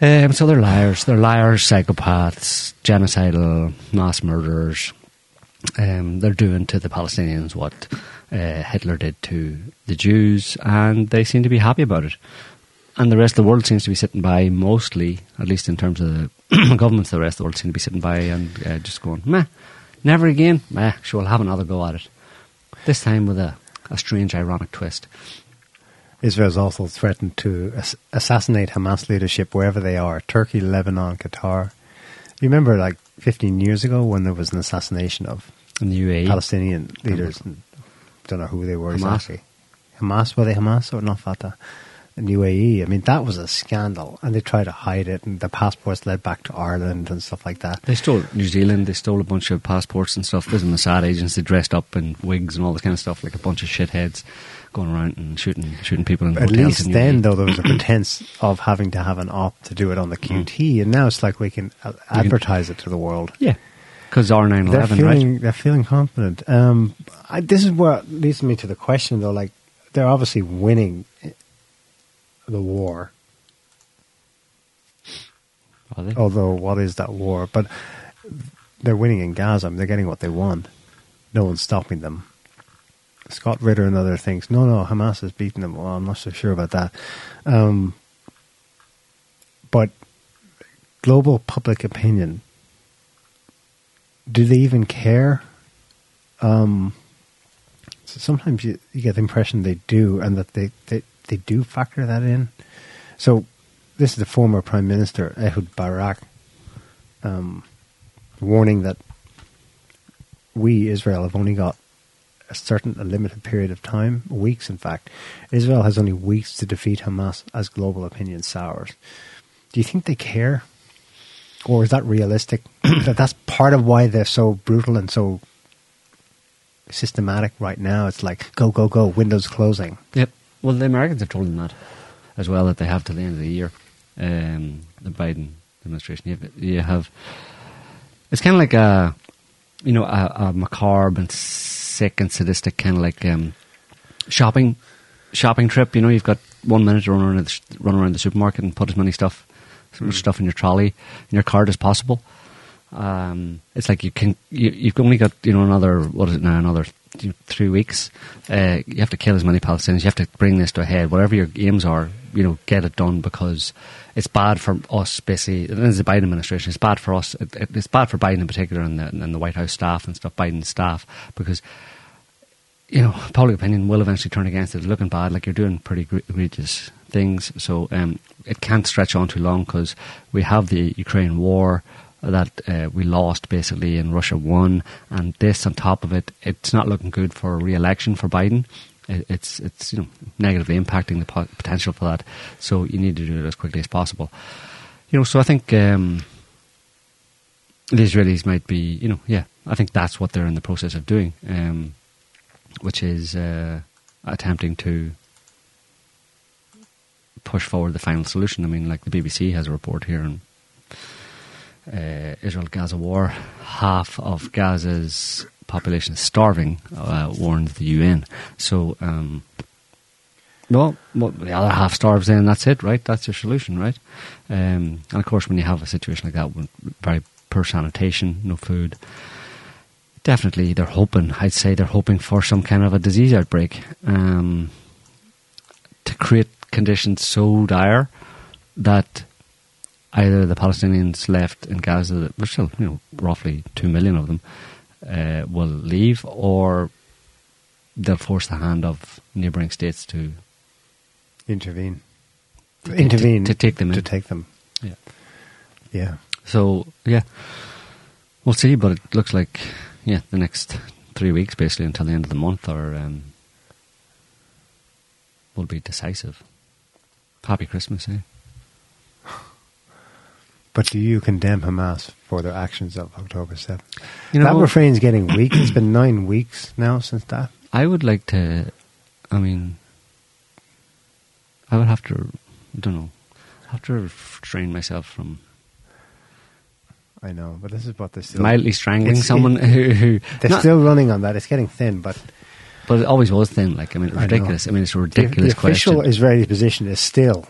Um, so they're liars. They're liars, psychopaths, genocidal mass murderers. Um, they're doing to the Palestinians what uh, Hitler did to the Jews, and they seem to be happy about it and the rest of the world seems to be sitting by mostly, at least in terms of the governments, the rest of the world seem to be sitting by and uh, just going, meh, never again. Meh, sure, we'll have another go at it. This time with a, a strange, ironic twist. Israel's also threatened to ass- assassinate Hamas leadership wherever they are Turkey, Lebanon, Qatar. You remember, like 15 years ago, when there was an assassination of in the UAE. Palestinian leaders? Don't know who they were Hamas. exactly. Hamas, were they Hamas or not Fatah? In UAE. I mean, that was a scandal, and they tried to hide it, and the passports led back to Ireland and stuff like that. They stole New Zealand. They stole a bunch of passports and stuff. There's the Mossad agents. They dressed up in wigs and all this kind of stuff, like a bunch of shitheads going around and shooting shooting people in At least in then, though, there was a pretense of having to have an op to do it on the QT, and now it's like we can uh, advertise it to the world. yeah, because R nine feeling right? they're feeling confident. Um, I, this is what leads me to the question, though. Like they're obviously winning the war. Although, what is that war? But they're winning in Gaza. I mean, they're getting what they want. No one's stopping them. Scott Ritter and other things. No, no, Hamas has beaten them. Well, I'm not so sure about that. Um, but global public opinion, do they even care? Um, so sometimes you, you get the impression they do, and that they, they, they do factor that in. So this is the former Prime Minister Ehud Barak um, warning that we Israel have only got a certain a limited period of time, weeks in fact. Israel has only weeks to defeat Hamas as global opinion sours. Do you think they care? Or is that realistic? that that's part of why they're so brutal and so systematic right now. It's like go, go, go, windows closing. Yep. Well, the Americans have told them that as well that they have till the end of the year. Um, the Biden administration, you have, you have it's kind of like a you know a, a macabre and sick and sadistic kind of like um, shopping shopping trip. You know, you've got one minute to run around the, run around the supermarket and put as many stuff as much stuff in your trolley in your cart as possible. Um, it's like you can you, you've only got you know another what is it now another three weeks. Uh, you have to kill as many Palestinians. You have to bring this to a head. Whatever your aims are, you know, get it done because it's bad for us. Basically, this is the Biden administration. It's bad for us. It, it, it's bad for Biden in particular and the, and the White House staff and stuff. Biden's staff because you know public opinion will eventually turn against it. It's looking bad. Like you're doing pretty egregious things. So um, it can't stretch on too long because we have the Ukraine war that uh, we lost basically and Russia won, and this on top of it, it's not looking good for re-election for Biden. It's it's you know negatively impacting the potential for that. So you need to do it as quickly as possible. You know, so I think um, the Israelis might be, you know, yeah, I think that's what they're in the process of doing, um, which is uh, attempting to push forward the final solution. I mean, like the BBC has a report here on uh, Israel-Gaza war. Half of Gaza's population is starving, uh, the UN. So, um, well, well, the other half starves then, that's it, right? That's your solution, right? Um, and of course, when you have a situation like that very poor sanitation, no food, definitely they're hoping, I'd say they're hoping for some kind of a disease outbreak um, to create conditions so dire that either the Palestinians left in Gaza, there's still, you know, roughly two million of them, uh, will leave, or they'll force the hand of neighbouring states to Intervene. To- Intervene. to- to take them in. To take them. Yeah. Yeah. So yeah, we'll see. But it looks like yeah, the next three weeks, basically until the end of the month, are um, will be decisive. Happy Christmas, eh? But do you condemn Hamas for their actions of October 7th? You know, that refrain's getting weak. it's been nine weeks now since that. I would like to. I mean, I would have to. I don't know. Have to restrain myself from I know, but this is what they're still. mildly strangling someone it- who. who They're not- still running on that. It's getting thin, but but it always was thin. Like I mean, it was I ridiculous. I mean, it's a the, ridiculous the official question. Israeli position is still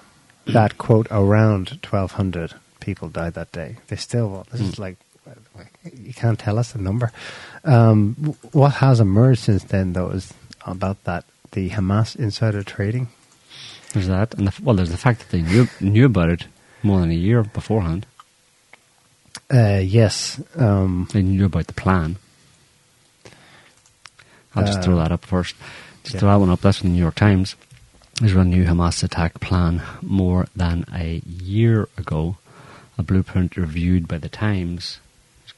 that quote around 1,200 people died that day. They still. This Hmm. is like you can't tell us the number. Um, what has emerged since then, though, is about that the Hamas insider trading. There's that, and the, well, there's the fact that they knew knew about it more than a year beforehand. Uh, yes, um, They knew about the plan. I'll just Uh, throw that up first. Just yeah. throw that one up. That's from the New York Times. Israel knew Hamas attack plan more than a year ago. A blueprint reviewed by the Times.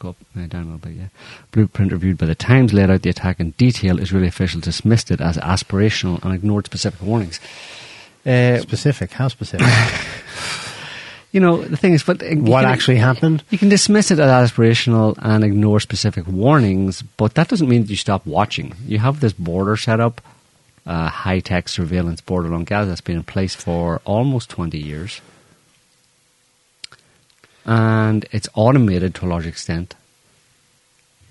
Up uh, down a little bit, yeah. Blueprint reviewed by the Times laid out the attack in detail. Israeli officials dismissed it as aspirational and ignored specific warnings. Uh, specific. How specific? you know, the thing is, but uh, what can- actually happened? You can dismiss it as aspirational and ignore specific warnings, but that doesn't mean that you stop watching. You have this border set up, uh, high tech surveillance border along Gaza that's been in place for almost 20 years. And it's automated to a large extent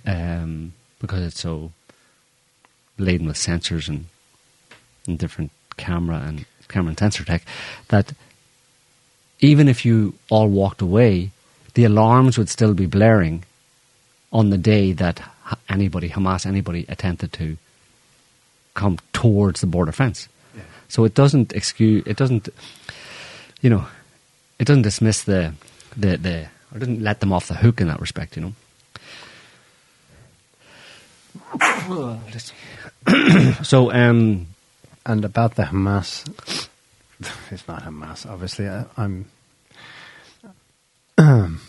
um, because it's so laden with sensors and, and different camera and camera and sensor tech that even if you all walked away, the alarms would still be blaring on the day that anybody, Hamas, anybody attempted to come towards the border fence. So it doesn't excuse, it doesn't, you know, it doesn't dismiss the, the, the, or doesn't let them off the hook in that respect, you know. so, um, And about the Hamas, it's not Hamas, obviously. I, I'm.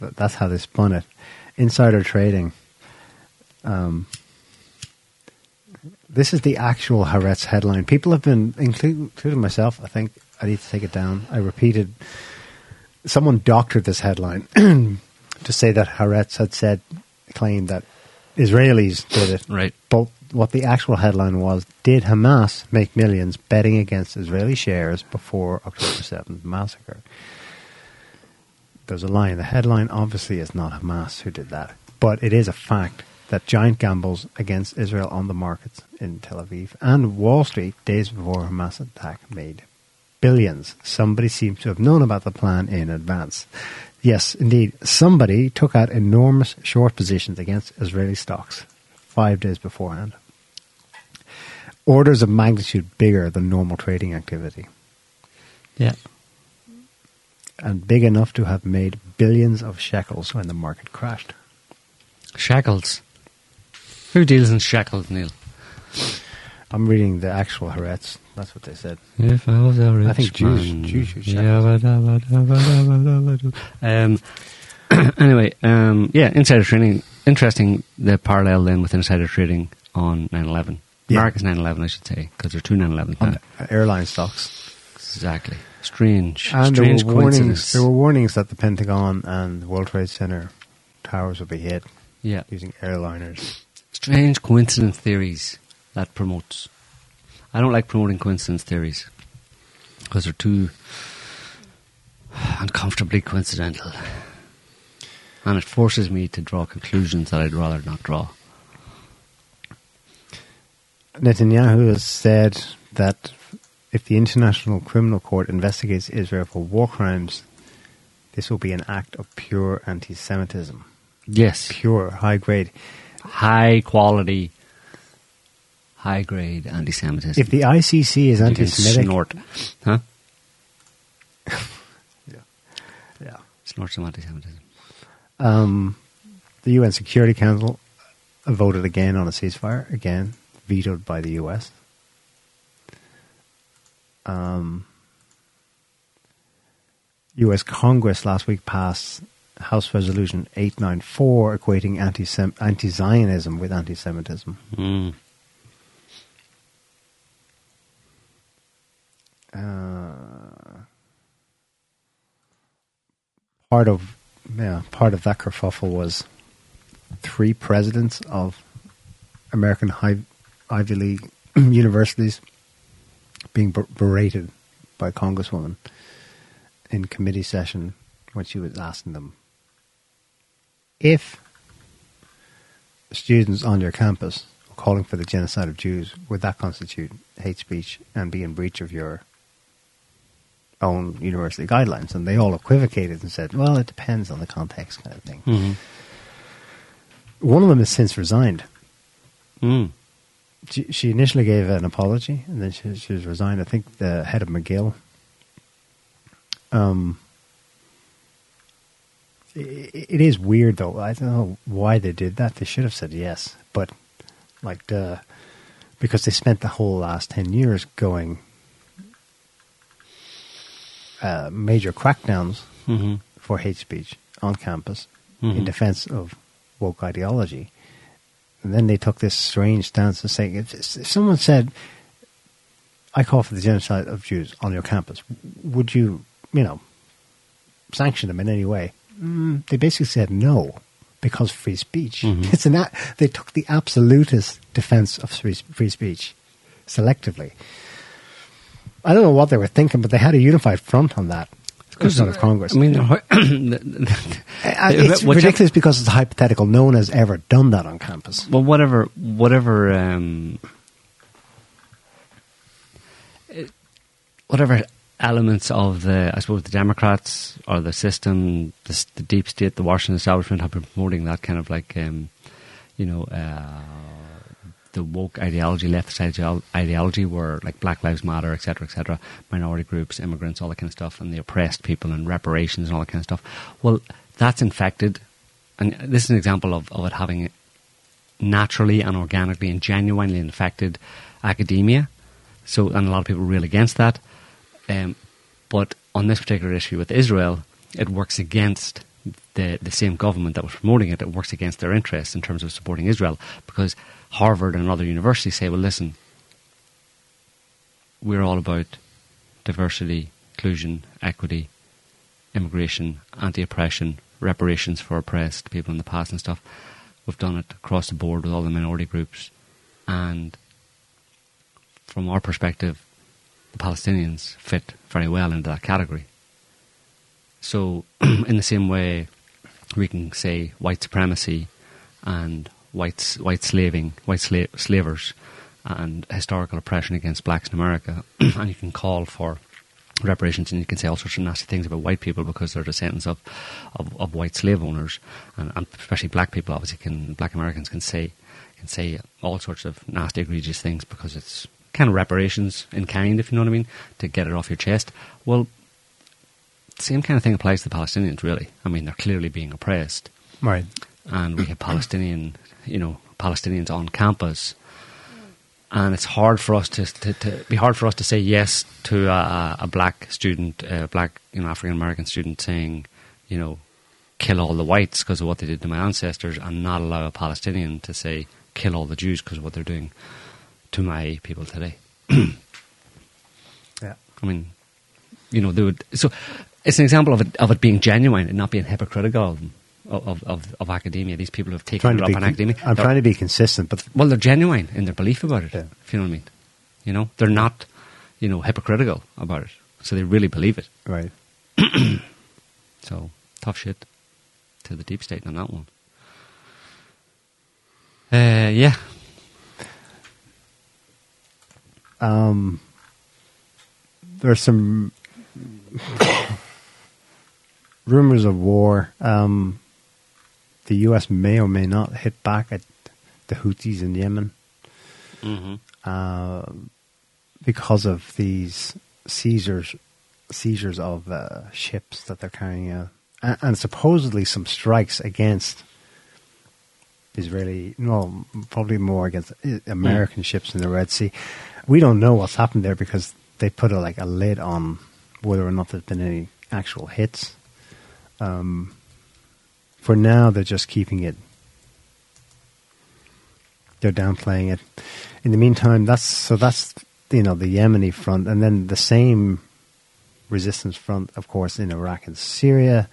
but that's how they spun it. Insider trading. Um, this is the actual Haaretz headline. People have been, including, including myself, I think I need to take it down. I repeated. Someone doctored this headline to say that Haaretz had said, claimed that Israelis did it. Right. But what the actual headline was, did Hamas make millions betting against Israeli shares before October 7th massacre? There's a lie in the headline. Obviously, it's not Hamas who did that. But it is a fact that giant gambles against Israel on the markets in Tel Aviv and Wall Street days before Hamas attack made billions. Somebody seems to have known about the plan in advance. Yes, indeed, somebody took out enormous short positions against Israeli stocks five days beforehand. Orders of magnitude bigger than normal trading activity, yeah. and big enough to have made billions of shekels when the market crashed. Shackles. Who deals in shackles, Neil? I'm reading the actual Haaretz. That's what they said. If I was a rich I think Jews- man. Jews use uh, uh, uh, Um, anyway, um, yeah, insider trading. Interesting the parallel then with insider trading on 9/11. Yeah. America's 9/11, I should say, because there are two 9/11s now. On airline stocks. Exactly. Strange. And there strange were warnings. There were warnings that the Pentagon and the World Trade Center towers would be hit yeah. using airliners. Strange coincidence theories that promotes. I don't like promoting coincidence theories. because they're too uncomfortably coincidental. And it forces me to draw conclusions that I'd rather not draw. Netanyahu has said that if the International Criminal Court investigates Israel for war crimes, this will be an act of pure anti Semitism. Yes. Pure, high grade. High quality, high grade anti Semitism. If the ICC is anti Semitic. Snort. Huh? Yeah. Snort some anti Semitism. Um, the UN Security Council voted again on a ceasefire, again, vetoed by the US. Um, US Congress last week passed House Resolution 894 equating anti Zionism with anti Semitism. Mm. Uh, part of yeah, part of that kerfuffle was three presidents of American high, Ivy League universities being ber- berated by congresswoman in committee session when she was asking them if students on your campus calling for the genocide of Jews, would that constitute hate speech and be in breach of your own university guidelines? And they all equivocated and said, well, it depends on the context, kind of thing. Mm-hmm. One of them has since resigned. Mm. She, she initially gave an apology, and then she, she was resigned. I think the head of McGill. Um, it, it is weird though. I don't know why they did that. They should have said yes, but like the because they spent the whole last ten years going uh, major crackdowns Mm-hmm. for hate speech on campus Mhm. in defense of woke ideology. And then they took this strange stance of saying, if, if someone said, I call for the genocide of Jews on your campus, would you, you know, sanction them in any way? Mm, they basically said no, because free speech. Mhm. It's an a- they took the absolutist defense of free, free speech selectively. I don't know what they were thinking, but they had a unified front on that. front of Congress. I mean, Uh, it's whichever- ridiculous because it's hypothetical. No one has ever done that on campus. Well, whatever, whatever, um, whatever elements of the, I suppose, the Democrats or the system, the, the deep state, the Washington establishment have been promoting that kind of like, um, you know, uh, the woke ideology, left side ideology, were like Black Lives Matter, etc., etc., minority groups, immigrants, all that kind of stuff, and the oppressed people and reparations and all that kind of stuff. Well, that's infected, and this is an example of, of it having naturally and organically and genuinely infected academia. So, and a lot of people are real against that. Um, but on this particular issue with Israel, it works against the the same government that was promoting it. It works against their interests in terms of supporting Israel because Harvard and other universities say, well, listen, we're all about diversity, inclusion, equity, immigration, anti-oppression, reparations for oppressed people in the past and stuff. We've done it across the board with all the minority groups, and from our perspective, the Palestinians fit very well into that category. So, in the same way, we can say white supremacy and white white slaving, white sla- slavers, and historical oppression against blacks in America, and you can call for reparations, and you can say all sorts of nasty things about white people because they're descendants of, of, of white slave owners, and, and especially black people. Obviously, can black Americans can say can say all sorts of nasty, egregious things because it's kind of reparations in kind, if you know what I mean, to get it off your chest. Well, same kind of thing applies to the Palestinians, really. I mean, they're clearly being oppressed, Right. And we have Palestinian, you know, Palestinians on campus, and it's hard for us to, to, to be hard for us to say yes to a, a black student, a black, you know, African American student saying, you know, kill all the whites because of what they did to my ancestors, and not allow a Palestinian to say kill all the Jews because of what they're doing to my people today. Yeah. I mean, you know, they would. So it's an example of it of it being genuine and not being hypocritical of of, of, academia. These people have taken it up be, on academia. I'm They're- trying to be consistent, but well, they're genuine in their belief about it. Yeah. If you know what I mean. You know, they're not, you know, hypocritical about it. so they really believe it. Right. So tough shit to the deep state on that one. Uh, yeah, Um, there's some rumors of war. Um, the U.S. may or may not hit back at the Houthis in Yemen mm-hmm. uh, because of these seizures seizures of uh, ships that they're carrying out, and, and supposedly some strikes against Israeli, no, probably more against uh, American ships in the Red Sea. We don't know what's happened there because they put a, like a lid on whether or not there's been any actual hits. Um, for now, they're just keeping it. They're downplaying it. In the meantime, that's so that's you know the Yemeni front, and then the same resistance front, of course, in Iraq and Syria.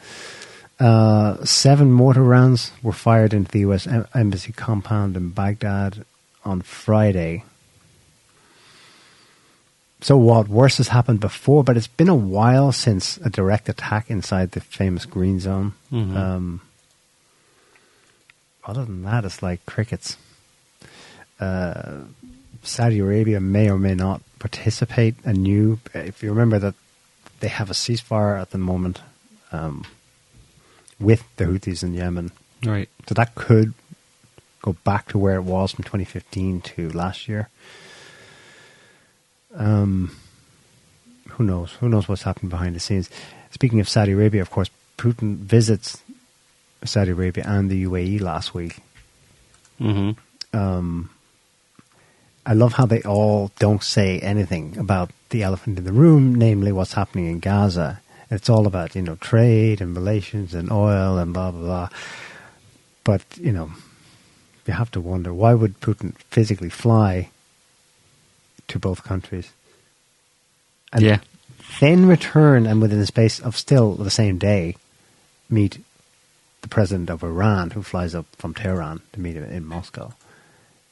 Uh, seven mortar rounds were fired into the U.S. em- embassy compound in Baghdad on Friday. So what worse has happened before, but it's been a while since a direct attack inside the famous Green Zone. Mhm. Um, other than that, it's like crickets. Uh, Saudi Arabia may or may not participate anew. If you remember that they have a ceasefire at the moment um, with the Houthis in Yemen, right. so that could go back to where it was from 2015 to last year. Um, who knows? Who knows what's happening behind the scenes? Speaking of Saudi Arabia, of course, Putin visits Saudi Arabia and the UAE last week. Mm-hmm. Um, I love how they all don't say anything about the elephant in the room, namely what's happening in Gaza. It's all about you know trade and relations and oil and blah blah blah. But you know, you have to wonder why would Putin physically fly to both countries? And yeah. then return and within the space of still the same day meet the president of Iran who flies up from Tehran to meet him in Moscow.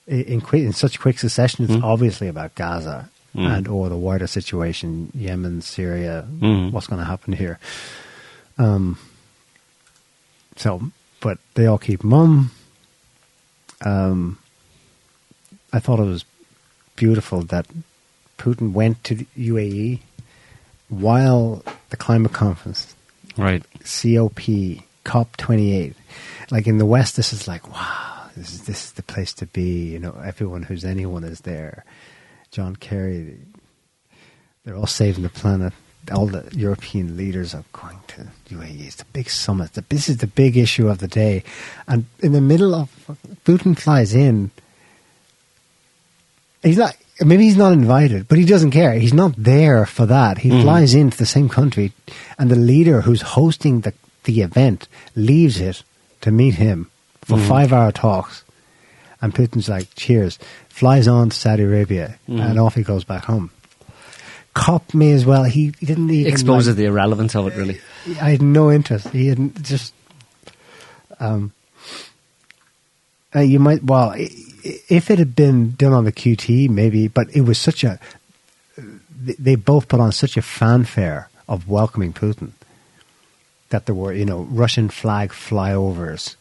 In, in, quick, in such quick succession, it's Mm. obviously about Gaza Mm. and or the wider situation, Yemen, Syria, Mm. what's going to happen here. Um, so, but they all keep mum. Um, I thought it was beautiful that Putin went to the UAE while the climate conference, Right. COP, COP28. Like in the West, this is like, wow, this is, this is the place to be. You know, everyone who's anyone is there. John Kerry, they're all saving the planet. All the European leaders are going to UAE. It's the big summit. This is the big issue of the day. And in the middle of, Putin flies in. He's not, maybe he's not invited, but he doesn't care. He's not there for that. He Mhm. flies into the same country, and the leader who's hosting the, the event leaves it to meet him for Mhm. five hour talks. And Putin's like, cheers, flies on to Saudi Arabia, Mhm. and off he goes back home. Cop me as well. He, he didn't even Exposes like- the irrelevance of it, really. I had no interest. He had just. Um, uh, you might well, if it had been done on the QT, maybe, but it was such a. They both put on such a fanfare of welcoming Putin that there were, you know, Russian flag flyovers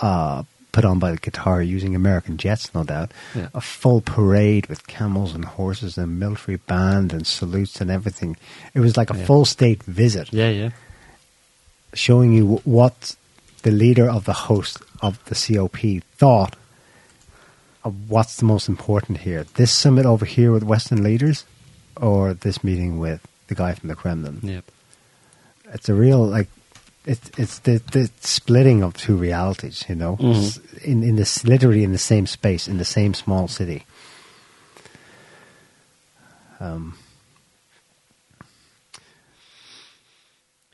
uh, put on by the Qatar using American jets, no doubt. Yeah. A full parade with camels and horses and military band and salutes and everything. It was like a Yeah. full state visit Yeah, yeah. showing you wh- what the leader of the host of the COP thought of what's the most important here. This summit over here with Western leaders or this meeting with the guy from the Kremlin. Yep. It's a real, like, it's it's the, the splitting of two realities, you know, Mhm. In, in this, literally in the same space, in the same small city. Um,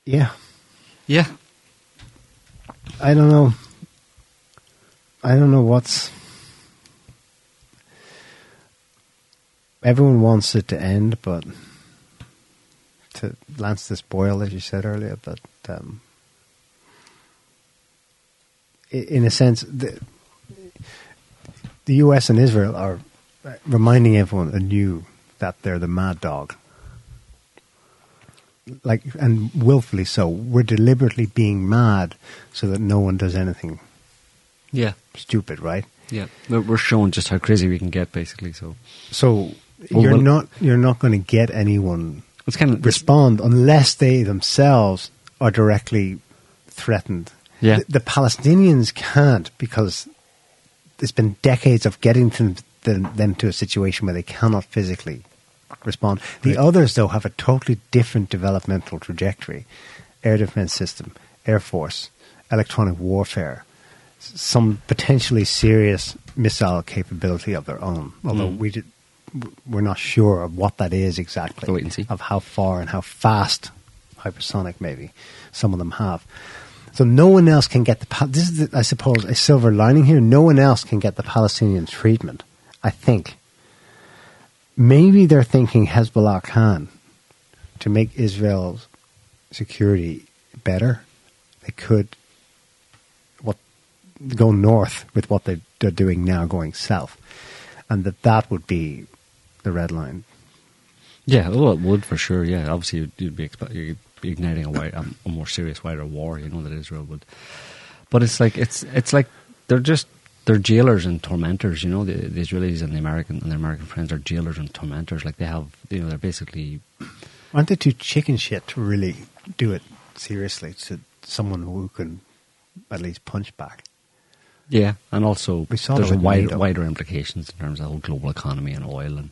yeah. Yeah. I don't know. I don't know what's. Everyone wants it to end, but to lance this boil, as you said earlier, but um, in a sense, the, the U.S. and Israel are reminding everyone anew that they're the mad dog. like, and willfully so. We're deliberately being mad so that no one does anything Yeah, stupid, right? yeah. We're, showing just how crazy we can get, basically. So So you're well- not you're not going to get anyone it's kind of respond unless they themselves are directly threatened. Yeah. The, the Palestinians can't because it's been decades of getting them, them, them to a situation where they cannot physically respond. The Right. others, though, have a totally different developmental trajectory air defense system, air force, electronic warfare, some potentially serious missile capability of their own, although Mm. we did, we're not sure of what that is exactly, wait and see. of how far and how fast hypersonic maybe some of them have. So no one else can get the. This is, the, I suppose, a silver lining here. No one else can get the Palestinian treatment. I think. Maybe they're thinking Hezbollah can to make Israel's security better. They could what go north with what they, they're doing now, going south, and that that would be the red line. Yeah, well, it would for sure. Yeah, obviously you'd, you'd be expe- you'd be igniting a, wide, a, a more serious, wider war. You know that Israel would, but it's like it's it's like they're just they're jailers and tormentors. You know, the, the Israelis and the American and their American friends are jailers and tormentors. Like they have, you know, they're basically Aren't they too chicken shit to really do it seriously to someone who can at least punch back? Yeah, and also there's a wider implications in terms of the whole global economy and oil and.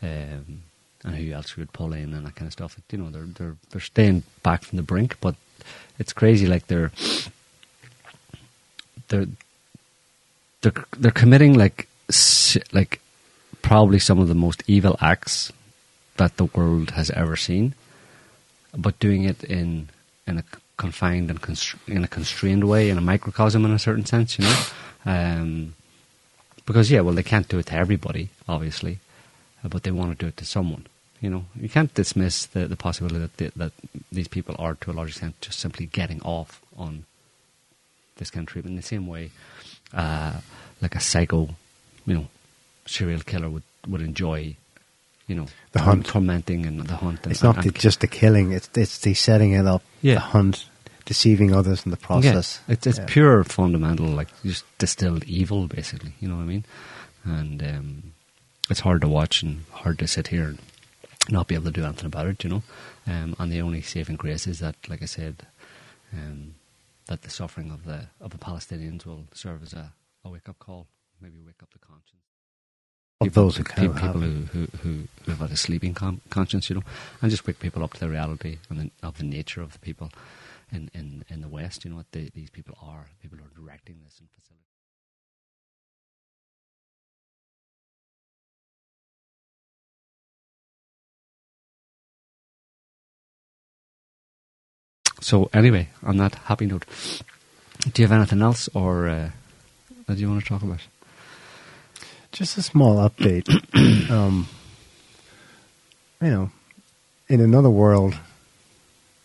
Um, and who else we would pull in and that kind of stuff. You know, they're they're they're staying back from the brink, but it's crazy. Like they're they're they're they're committing like like probably some of the most evil acts that the world has ever seen, but doing it in in a confined and in a constrained way, in a microcosm, in a certain sense, you know. Um, because yeah, well, they can't do it to everybody, obviously, uh, but they want to do it to someone. You know, you can't dismiss the, the possibility that the, that these people are, to a large extent, just simply getting off on this kind of treatment in the same way, uh, like a psycho, you know, serial killer would, would enjoy, you know, The hunt. tormenting and the hunt. And, It's not and, the, just the killing; it's it's the setting it up, Yeah. the hunt, deceiving others in the process. Yeah, it's it's Yeah. pure fundamental, like just distilled evil, basically. You know what I mean? And um, it's hard to watch and hard to sit here and not be able to do anything about it. You know, um, and the only saving grace is that, like I said, um, that the suffering of the of the Palestinians will serve as a, a wake up call, maybe wake up the conscience of those who people, people have. who, who, who, have had a sleeping con- conscience, you know, and just wake people up to the reality and the, of the nature of the people in, in, in the West, you know, what they, these people are, people who are directing this and facilitating. So anyway, on that happy note, do you have anything else, or uh, that you want to talk about? Just a small update. um, you know, in another world,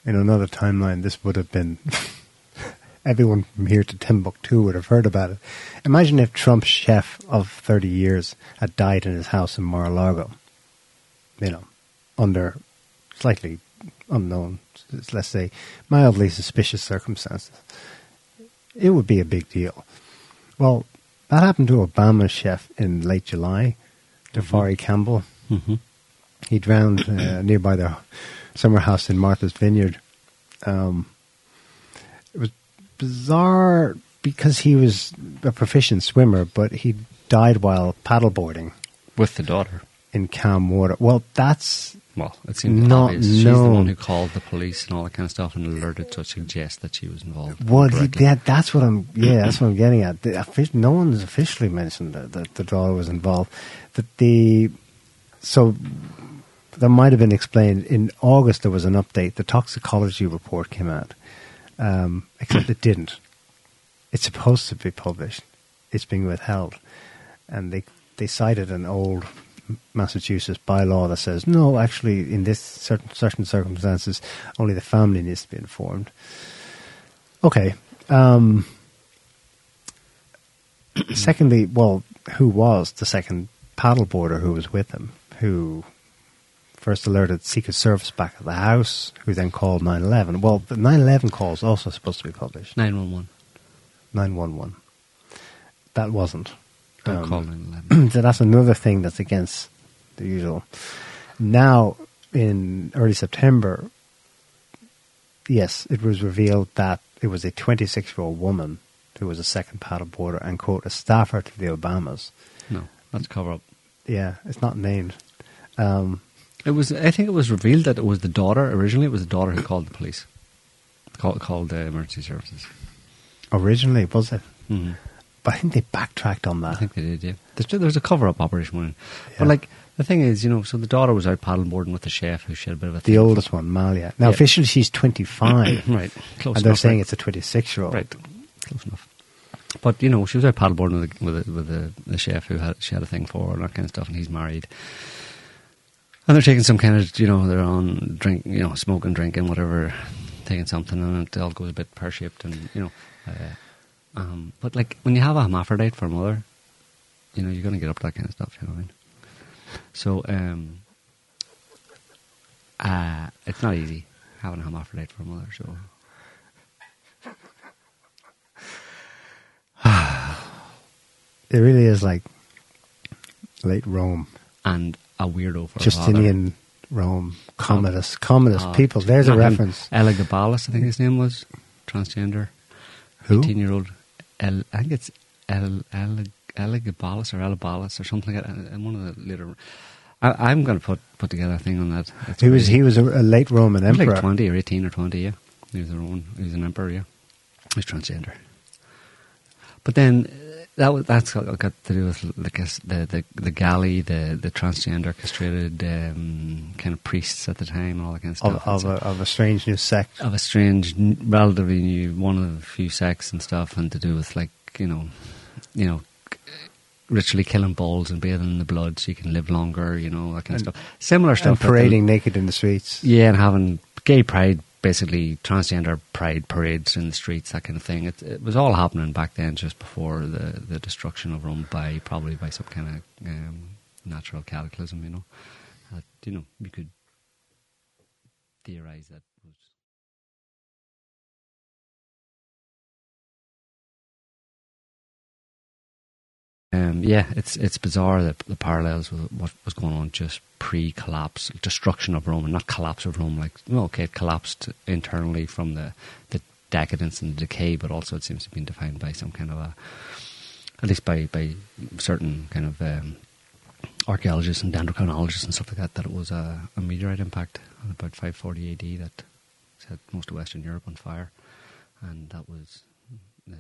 in another timeline, this would have been. everyone from here to Timbuktu would have heard about it. Imagine if Trump's chef of 30 years had died in his house in Mar-a-Lago. You know, under slightly unknown, let's say, mildly suspicious circumstances. It would be a big deal. Well, that happened to Obama's chef in late July, Tafari Campbell. Mm-hmm. He drowned uh, nearby the summer house in Martha's Vineyard. Um, it was bizarre because he was a proficient swimmer, but he died while paddleboarding With the daughter. in calm water. Well, that's Well, it seems Not obvious. She's the one who called the police and all that kind of stuff and alerted to suggest that she was involved. Well, that, that's what I'm. Yeah, that's what I'm getting at. The, no one's officially mentioned that, that the daughter was involved. That the so that might have been explained in August. There was an update. The toxicology report came out, um, except it didn't. It's supposed to be published. It's being withheld, and they they cited an old Massachusetts bylaw that says no, actually, in this certain certain circumstances, only the family needs to be informed. Okay. Um, secondly, well, who was the second paddleboarder who was with him? Who first alerted Secret Service back at the house, who then called 911. Well, the 911 call is also supposed to be published. 911. 911. That wasn't. Don't Um, call 911. so that's another thing that's against the usual. Now, in early September, yes, it was revealed that it was a 26 year old woman who was a second paddle boarder and, quote, a staffer to the Obamas. No, that's cover up. Yeah, it's not named. Um, It was. I think it was revealed that it was the daughter. Originally, it was the daughter who called the police, called called the emergency services. originally, was it? hmm But I think they backtracked on that. I think they did. Yeah, there's, there's a cover up operation going. on. Yeah. But like the thing is, you know, so the daughter was out paddleboarding with the chef who she had a bit of a The oldest one, Malia. Now, Yeah. officially, she's 25. right? Close enough. and they're saying right? it's a 26 year old. Right, close enough. But you know, she was out paddleboarding with the, with, the, with the, the chef who had she had a thing for and that kind of stuff, and he's married. And they're taking some kind of, you know, they're on drink, you know, smoking, drinking, whatever, taking something, and it all goes a bit pear shaped, and you know, uh, um, but like when you have a hermaphrodite for a mother, you know, you're going to get up to that kind of stuff. You know what I mean? So, um, uh, it's not easy having a hermaphrodite for a mother. So, It really is like late Rome, and a weirdo for a. Justinian Rome, Commodus, Commodus Oh, people. There's a reference. Elagabalus, I think his name was. Transgender. Who? 18 year old. El, I think it's El, El, Elagabalus or Elabalus or something like that. And one of the later. I, I'm going to put put together a thing on that. It's He was he was a, a late Roman emperor. like 20 or 18 or 20, yeah. He was, a Roman, he was an emperor, yeah. He was transgender. But then uh, that was, that's got, got to do with like the, the the Galli, the the transgender castrated um, kind of priests at the time, and all that kind of of, stuff. of, It's a, of a strange new sect. of a strange, relatively new, one of the few sects and stuff, and to do with like you know, you know, ritually killing bulls and bathing in the blood so you can live longer, you know, that kind of stuff. Similar stuff. and parading naked in the streets. yeah, and having gay pride, basically transgender pride parades in the streets, that kind of thing. It, it was all happening back then, just before the, the destruction of Rome by probably by some kind of um, natural cataclysm. You know, that you know you could theorize that Um, yeah, it's it's bizarre that the parallels with what was going on just pre-collapse, destruction of Rome, and not collapse of Rome. Like, well, okay, it collapsed internally from the the decadence and the decay, but also it seems to have been defined by some kind of a, at least by by certain kind of um, archaeologists and dendrochronologists and stuff like that, that it was a, a meteorite impact about 540 AD that set most of Western Europe on fire, and that was the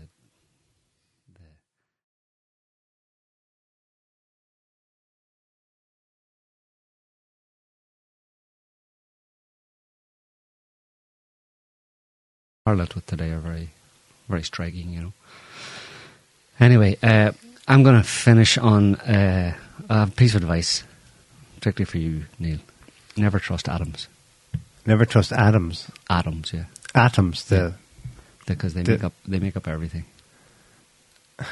parallels with today are very, very striking, you know. Anyway, uh, I'm going to finish on uh, a piece of advice, particularly for you, Neil. Never trust atoms. Never trust atoms. Atoms, yeah, Atoms, the because they The- make up they make up everything.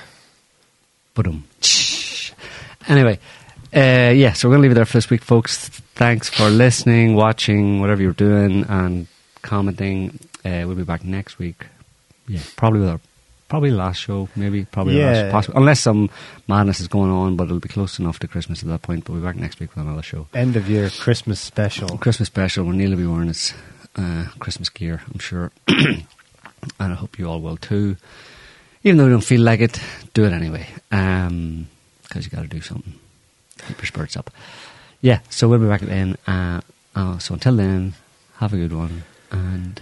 But um. Anyway, uh, yeah. So we're gonna leave it there for this week, folks. Thanks for listening, watching, whatever you're doing, and commenting. Uh, we'll be back next week. Yeah, probably with our probably last show, maybe probably Yeah. last, possibly, unless some madness is going on, but it'll be close enough to Christmas at that point. But we'll be back next week with another show. end of year Christmas special. Christmas special where Neil will be wearing his uh, Christmas gear, I'm sure. and I hope you all will too. Even though you don't feel like it, do it anyway. Because you got to do something. Keep your spirits up. Yeah, so we'll be back then. Uh, uh, so until then, have a good one. And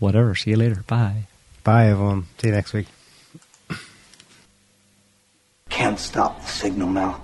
whatever. See you later. Bye. Bye, everyone. See you next week. Can't stop the signal now.